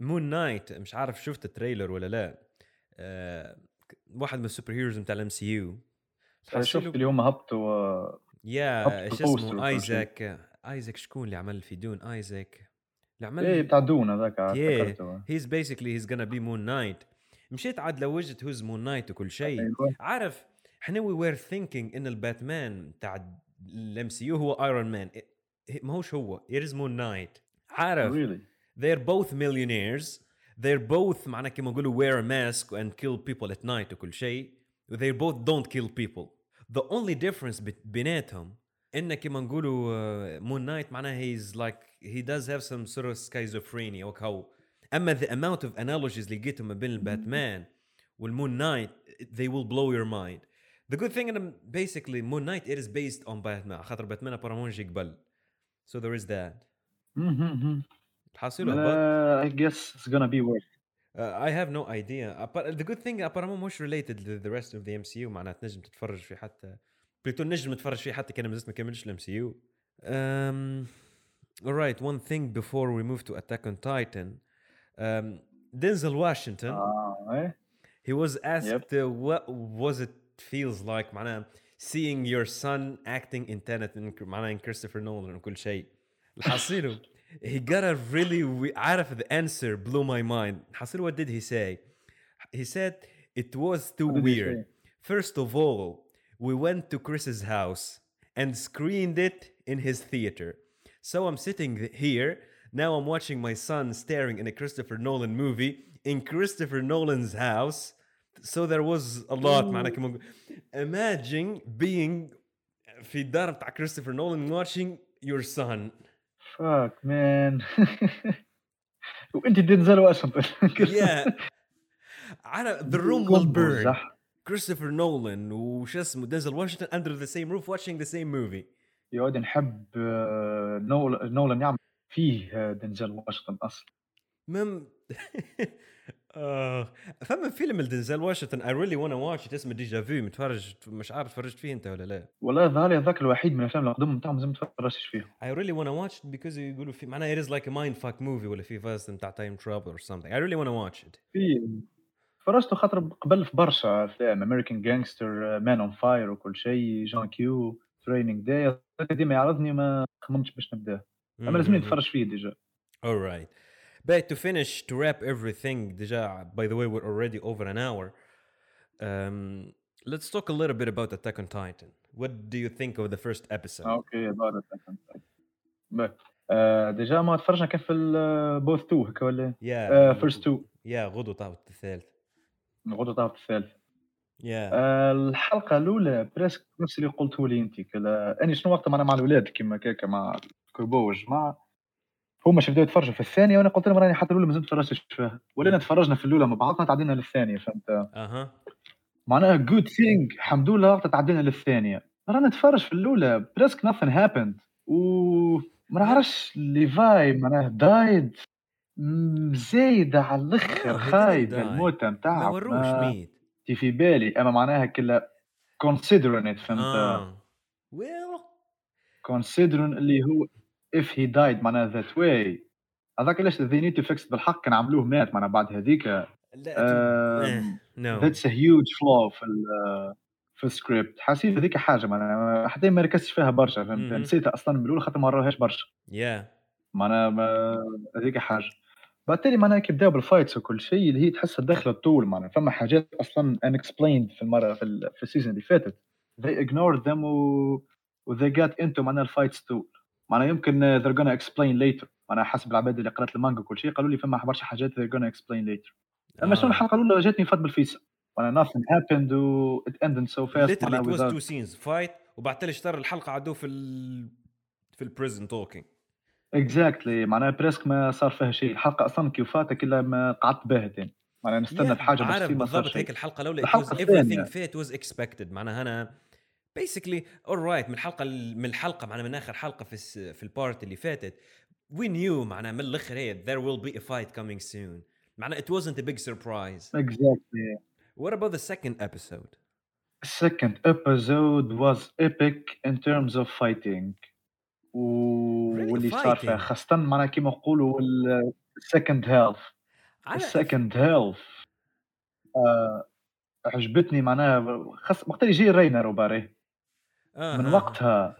مون نايت مش عارف شفت ال trailer ولا لا. آه، واحد من ال super heroes بتاع ال MCU. آه، شفت اليوم هبطوا آه، يا شو ال poster اسمه. ايزاك ايزاك شكون اللي عمل في Dune؟ ايزاك اللي عمل إيه بتاع Dune هذاك Yeah. افتكرته he's basically he's gonna be Moon Knight مشيت عاد لوجت who's Moon Knight وكل شيء. أيوة. عارف إحنا we were thinking إن الباتمان تاع ال MCU هو Iron Man ما هوش هو it is moon knight عارف really they're both millionaires they're both معنا كما نقولوا wear a mask and kill people at night وكل شيء they both don't kill people the only difference بت- بيناتهم ان كما نقولوا مون نايت معناها he's like he does have some sort of schizophrenia وكهو اما the amount of analogies اللي لقيتهم ما بين الباتمان والمون نايت they will blow your mind the good thing in basically moon knight it is based on batman خاطر باتمان ابارامون جي قبل so there is that Mhm, حاصل mhm. هبط Uh, I guess it's gonna be worth Uh, I have no idea. But the good thing apparently مش related to the rest of the MCU معناها تنجم تتفرج فيه حتى بليتو نجم تتفرج فيه حتى كان مازلت ما كملش الام سي يو. Um, all right, one thing before we move to Attack on Titan. Um, Denzel Washington, اه ايه he was asked uh, what was it feels like معناها seeing your son acting in Tenet in معناها in Christopher Nolan وكل شيء. الحصيله he got a really we- عارف the answer blew my mind. حصيله what did he say? He said it was too What did he weird. say? First of all, we went to Chris's house and screened it in his theater. So I'm sitting th- here. Now I'm watching my son staring in a Christopher Nolan movie in Christopher Nolan's house. So there was a lot معناها نقول- Imagine being في الدار بتاع كريستوفر نولان watching your son. فاك مان وانت دينزل واشنطن Yeah. عارف the room will burn. كريستوفر نولان وش اسمه دينزل واشنطن under the same roof watching the same movie. ولدي نحب آه، نول- نولان يعمل فيه آه، دينزل واشنطن أصلا مم آه فما فيلم لدنزل واشنطن really wanna watch it اسمه Déjà Vu متفرج مش عارف تفرجت فيه انت ولا لا. والله ظهر هذاك الوحيد من الأفلام القدم بتاعهم زي ما تفرجتش فيه really wanna watch it because يقولوا في معناها like a mind fuck movie ولا فيه فاز time travel or something. I really wanna watch it. في فرجته خاطر قبل في برشا افلام American Gangster Man on Fire وكل شيء John Q Training Day ديما يعرضني ما خممتش باش نبداه أما لازمني. نتفرج فيه ديجا. All right. But to finish, to wrap everything, deja, by the way, we're already over an hour. Um, let's talk a little bit about Attack on Titan. What do you think of the first episode? أوكي بارك ديجا ما تفرجنا كان في البوث 2 هكا ولا Yeah. فيرست 2 Yeah, غدو طاوت الثالث. غدو طاف الثالث Yeah. آه، الحلقة الأولى بريسك نفس اللي قلته لي أنت كلا أني شنو وقتها معنا مع الاولاد كيما كيكا مع كوبو والجماعه هما بداو يتفرجوا في الثانية وأنا قلت لهم راني حتى الأولى مازلت تفرجتش فيها ولينا تفرجنا في الأولى مع بعضنا تعدينا للثانية فهمت Uh-huh. معناها جود ثينج الحمد لله تعدينا للثانية رانا نتفرج في الأولى بريسك nothing happened و ما نعرفش ليفاي معناها دايد زايدة على الأخر die. الموتة ما نتاعها وروش ميت. تي في بالي أما معناها كلا it فهمت آه. Well, considering اللي هو if he died معناها that way. هذاك علاش they need to fix بالحق كان عملوه مات معناها بعد هذيك. لا آم، no. that's a huge flaw في ال في السكريبت حسيت هذيك حاجة معناها حتى ما ركزتش فيها برشا فهمت. نسيتها أصلا من الأول خاطر ما راهاش برشا. Yeah. معناها هذيك حاجة. بالتالي معناها كي بداو بال fights وكل شيء اللي هي تحسها داخله الطول معناها. فما حاجات أصلا unexplained في المرة في, في ال season اللي فاتت. They ignored them و, و they got into معناها الفايتس طول. معناها يمكن they're gonna explain later. معناها حسب العباد اللي قرأت المانجا وكل شيء قالوا لي فما برشا حاجات they're gonna explain later. أما شنو آه. الحلقة الأولى جاتني فات بالفيسا معناها nothing happened و it ended so fast Literally, it was two scenes: fight وبعد تالي اشترى الحلقة عدو في ال في البريزن توكينج اكزاكتلي معناها بريسك ما صار فيها شيء. الحلقة أصلا كي فاتك الا ما قعدت باهتين معناها نستنى عارف بس ما صار بالضبط هيك الحلقة was الثانية. everything fit was expected. معناها أنا basically alright من الحلقة من الحلقة معناها من آخر حلقة في في البارت اللي فاتت we knew معناها من الآخر هي there will be a fight coming soon. معناها it wasn't a big surprise. Exactly. What about the second episode? Second episode was epic in terms of fighting. و... Really واللي صار. فيها خاصة معناها كيما نقولوا ال second half على ال second half آه عجبتني معناها خاص وقت اللي جاي رينر وباري. آه من آه. وقتها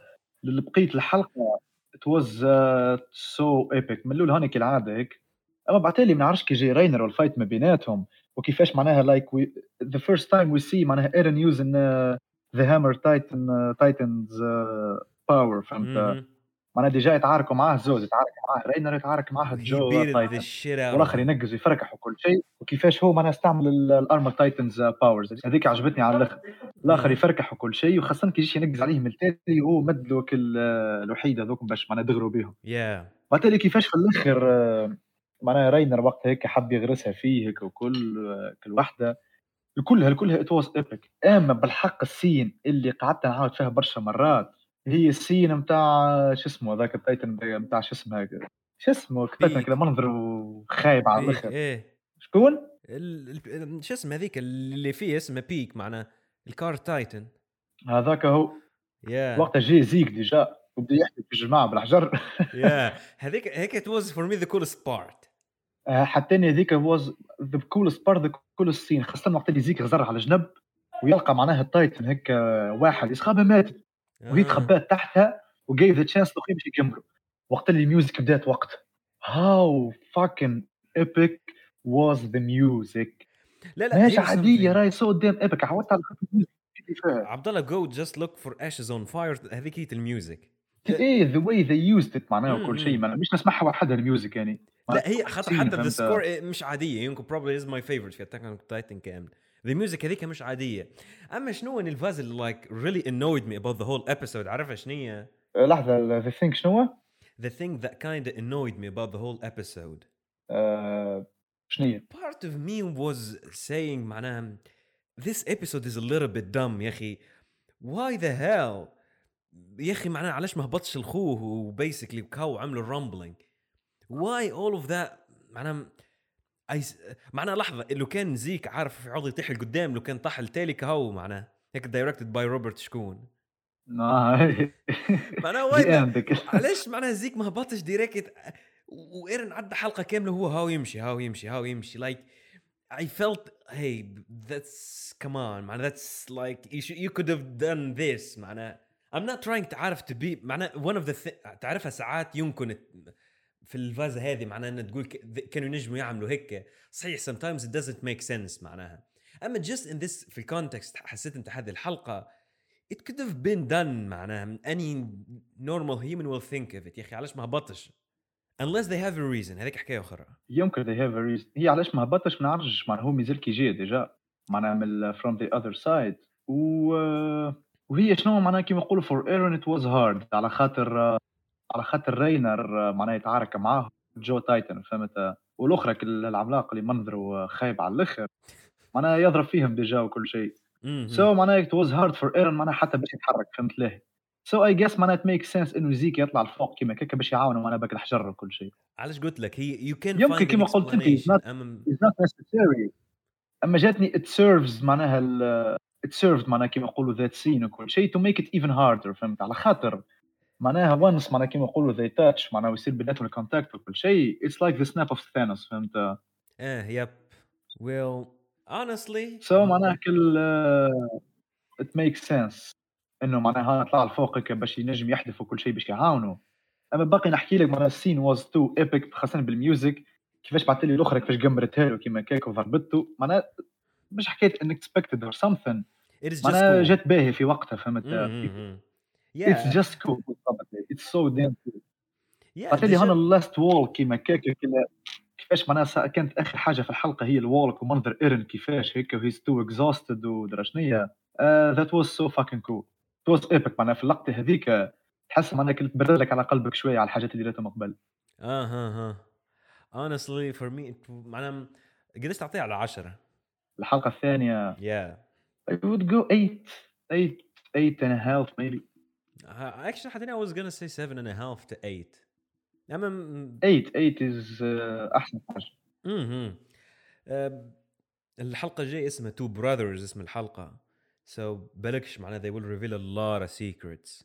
it was uh, so epic من الأول هوني كالعادة هيك أما بعتالي ما نعرفش كي جاي رينر وال fight ما بيناتهم وكيفاش معناها like we, the first time we see معناها ايرن the hammer titan uh, titans uh, power فهمت. معناها déjà يتعاركوا معاه زوز يتعارك معاه رينر يتعارك معاه Jaw والآخر. ينقز ويفركح وكل شيء. وكيفاش هو معناها استعمل ال armor titans powers هذيك عجبتني على الأخر. الآخر. يفركح وكل شيء وخاصة كي يجيش ينقز عليهم التالي وهو مد له الوحيد هذوك باش معناها دغروا بهم yeah. كيفاش في الآخر آه، معناها رينر وقت هيك حب يغرسها فيه هيك وكل آه، كل وحدة. كلها كلها it was epic أما بالحق ال scène اللي قعدت نعاود فيها برشا مرات هي ال scène نتاع شو اسمه ذاك ال titan نتاع شو اسمه شو اسمه؟ ال titan بيك. كذا منظره خايب على إيه الآخر. إيه. شكون؟ شو اسمه هذيك اللي فيه اسمه بيك معناه ال Cart titan. هذاك هو. يا وقتها جاي زيك déjà وبدا يحكي في الجماعة بالحجر. يا هذيك هيك was for me the coolest part. آه، حتى اني هذيك was the coolest part the coolest scene خاصة وقت اللي زيك غزر على جنب ويلقى معناها ال titan هيك آه، واحد. يسخابها ماتت. وهي آه. تخبات تحتها وجايف ذا تشانس لاخوي باش يكملوا. وقت اللي الميوزك بدات وقت. هاو فاكن ايبك واز ذا ميوزك لا لا ماشي عادية something. راي سو دام ايبك عودت على خاطر الميوزك عبد الله جو جاست لوك فور ashes اون فاير هذيك هي الميوزك إيه ذا واي ذي يوزد ات معناها وكل شيء. ما- مش نسمعها وحدها الميوزك يعني. لا هي خاطر حتى ذا فهمت؟ سكور مش عادية. يمكن probably is my favorite في اتاك اون تايتن كامل ذا ميوزك هذيك مش عاديه اما شنو إن الفاز اللي like really annoyed me about the whole episode عارفها شنو هي؟ آه، لحظه ذا ثينك شنو هو؟ the thing that kind of annoyed me about the whole episode آه، شنو هي؟ part of me was saying معناها this episode is a little bit dumb يا اخي why the hell يا اخي معناها علاش ما هبطش الخوه وبيسكلي كاو عملوا الرامبلينج why all of that معناها أيس... معناها لحظة لو كان زيك عارف يعوض يطيح لقدام لو كان طاح التالي كهو معناها. هيك directed by Robert شكون معناها Weide. علاش معناها زيك ما هبطش direct وإيرن عدى حلقة كاملة هو هاو يمشي هاو يمشي هاو يمشي. like I felt hey that's come on معناها that's like you, should, you could have done this معناها. I'm not trying to عارف to be معناها one of the th- تعرفها ساعات يمكن في الفازة هذه معناها ان تقول كانوا ينجموا يعملوا هيك. صحيح sometimes it doesn't make sense معناها. أما just in this في ال context حسيت أنت هذه الحلقة it could have been done معناها any normal human will think of it. يا أخي علاش ما هبطش؟ unless they have a reason. هذيك حكاية أخرى. يمكن they have a reason. هي علاش ما هبطش؟ ما نعرفش. معناها هو مازال كي جاي déjà معناها من from the other side. و وهي شنو؟ معناها كيما نقولوا for Aaron it was hard. على خاطر على خاطر رينر معناها يتعارك معاه Jaw Titan فهمت؟ والأخرى كل العملاق اللي منظره خايب على الآخر معناها يضرب فيهم déjà وكل شيء. so معناها it was hard for Aaron معناها حتى باش يتحرك فهمت ليه؟ سو اي جيس معناها makes sense إنه زيك يطلع لفوق كيما كيكا باش يعاونوا معناها باك الحجر وكل شيء. علاش قلت لك؟ هي you can يمكن كما قلت انت، is not necessary. أما جاتني it serves معناها it served معناها كيما نقولوا that scene وكل شيء to make it even harder فهمت؟ على خاطر معناها once معناها كيما نقولوا they touch معناها ويصير بيناتهم ال contact وكل شيء. It's like the snap of Thanos فهمت؟ آه yep. Well honestly so معناها كل it makes sense إنه معناها ها طلع لفوق هيك باش ينجم يحذف وكل شيء باش يعاونوا. أما باقي نحكي لك معناها ال scene was too epic خاصة بال music كيفاش بعث لي الأخرى كيفاش قمرتها له كيما كيك وضربته. معناها مش something. It is just معناها جات باهي في وقتها فهمت؟ Yeah. just cool بالضبط. it's so damn yeah بعث لي the هون shit- ال last wall كيما كيك كلا- كيفاش معناها كانت آخر حاجة في الحلقة هي ال wall ومنظر إيرن كيفاش هيك و he's too exhausted ودرا شنيا that was so fuckin' cool 'twas epic معناها في اللقطة هذيك. تحس معناها كنت تبرد لك على قلبك شوية على الحاجات اللي درتهم قبل. آه ها ها honestly for me معناها قديش تعطيها على 10 الحلقة الثانية. Yeah. I would go 8 8 8 and a half maybe. uh, actually I think I was gonna say seven and a half to eight اما 8 8 is uh, احسن حاجه اها الحلقة الجاية اسمها تو براذرز اسم الحلقة so بالكش معناها they will reveal a lot of secrets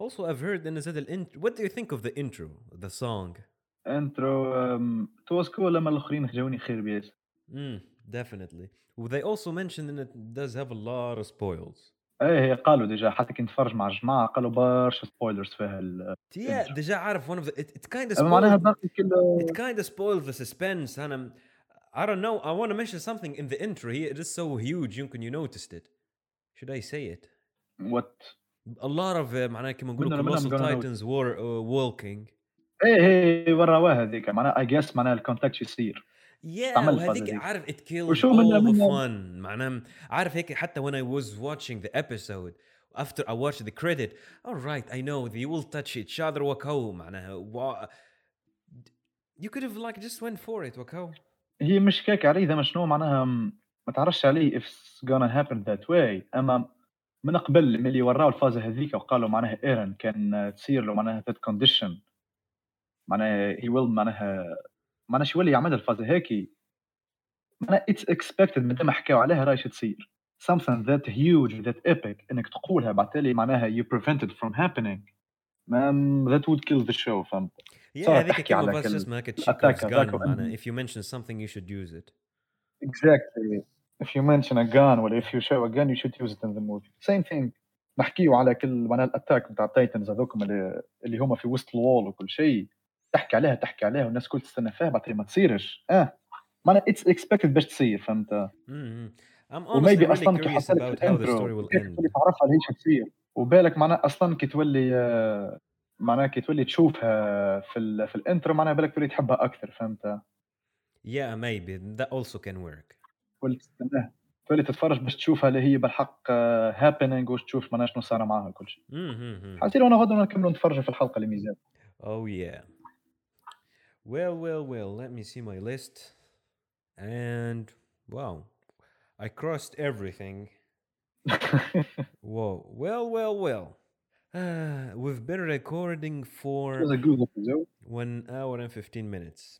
also I've heard ان زاد الانترو what do you think of the intro the song انترو um, توز كول لما الاخرين جاوني خير بياس mm, definitely they also mentioned that it does have a lot of spoils إيه قالوا ديجا حتى كنت نتفرج مع الجماعة قالوا برشا سبويلرز فيها ال ديجا عارف ون اوف ات كايند اوف معناها باقي كل ات كايند اوف سبويل ذا سسبنس أنا I don't know. I want to mention something in the intro. Here. It is so huge. You can you noticed it? Should I say it? What? A uh, معناها كيما نقولوا colossal titans were uh, إيه،, إيه إيه ورا واحد ذيك معناها I guess معناها ال contact يصير. yeah استعمل الفازة وهذيك دي. عارف it killed وشو all منها- the منها- fun معناها عارف هيك حتى when I was watching the episode after I watched the credit all right I know they will touch each other وكو معناها wa- you could have like just went for it وكو هي مش كيك عليه اذا شنو معناها م- ما تعرفش عليه if it's gonna happen that way اما من قبل ملي وراو الفازه هذيك وقالوا معناها ايرن كان تصير له معناها that condition معناها he will معناها معناها شو يولي يعمل الفازه هيك معناها it's expected من ما حكاو عليها راهي شو تصير something that huge that epic انك تقولها بعد تالي معناها you prevented from happening that would kill the show فهمت yeah هذيك كلمة على بس اسمها هذاك معناها if you mention something you should use it Exactly. If you mention a gun ولا if you show a gun you should use it in the movie. Same thing. نحكيو على كل معناها ال attack نتاع ال titans هذوكم اللي, اللي هما في وسط ال wall وكل شيء تحكي عليها تحكي عليها والناس الكل تستنى فيها بعد ما تصيرش. آه. معناها it's expected باش تصير فهمت؟ و maybe أصلا كي حصلت the ال intro تولي تعرفها اللي هي تصير؟ وبالك معناها أصلا كي تولي آه، معناها كي تولي تشوفها في ال في ال intro معناها بالك تولي تحبها أكثر فهمت؟ Yeah maybe. That also can work. تولي تستناها تولي تتفرج باش تشوفها اللي هي بالحق هابينينج وش تشوف معناها شنو صار معاها كل شيء. حسيت وأنا غدا نكملوا نتفرجوا في الحلقة اللي ميزان Oh yeah. Well, well, well. Let me see my list. And wow, I crossed everything. Whoa. Well, well, well. Uh, we've been recording for one hour and 15 minutes.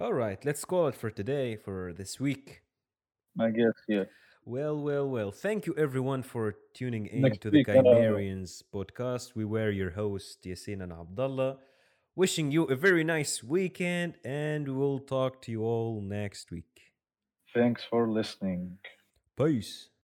All right, let's call it for today, for this week. I guess yeah. Well, well, well. Thank you everyone for tuning in Next to the week, uh, Chimerians podcast. We were your hosts, Yasin and Abdullah. Wishing you a very nice weekend, and we'll talk to you all next week. Thanks for listening. Peace.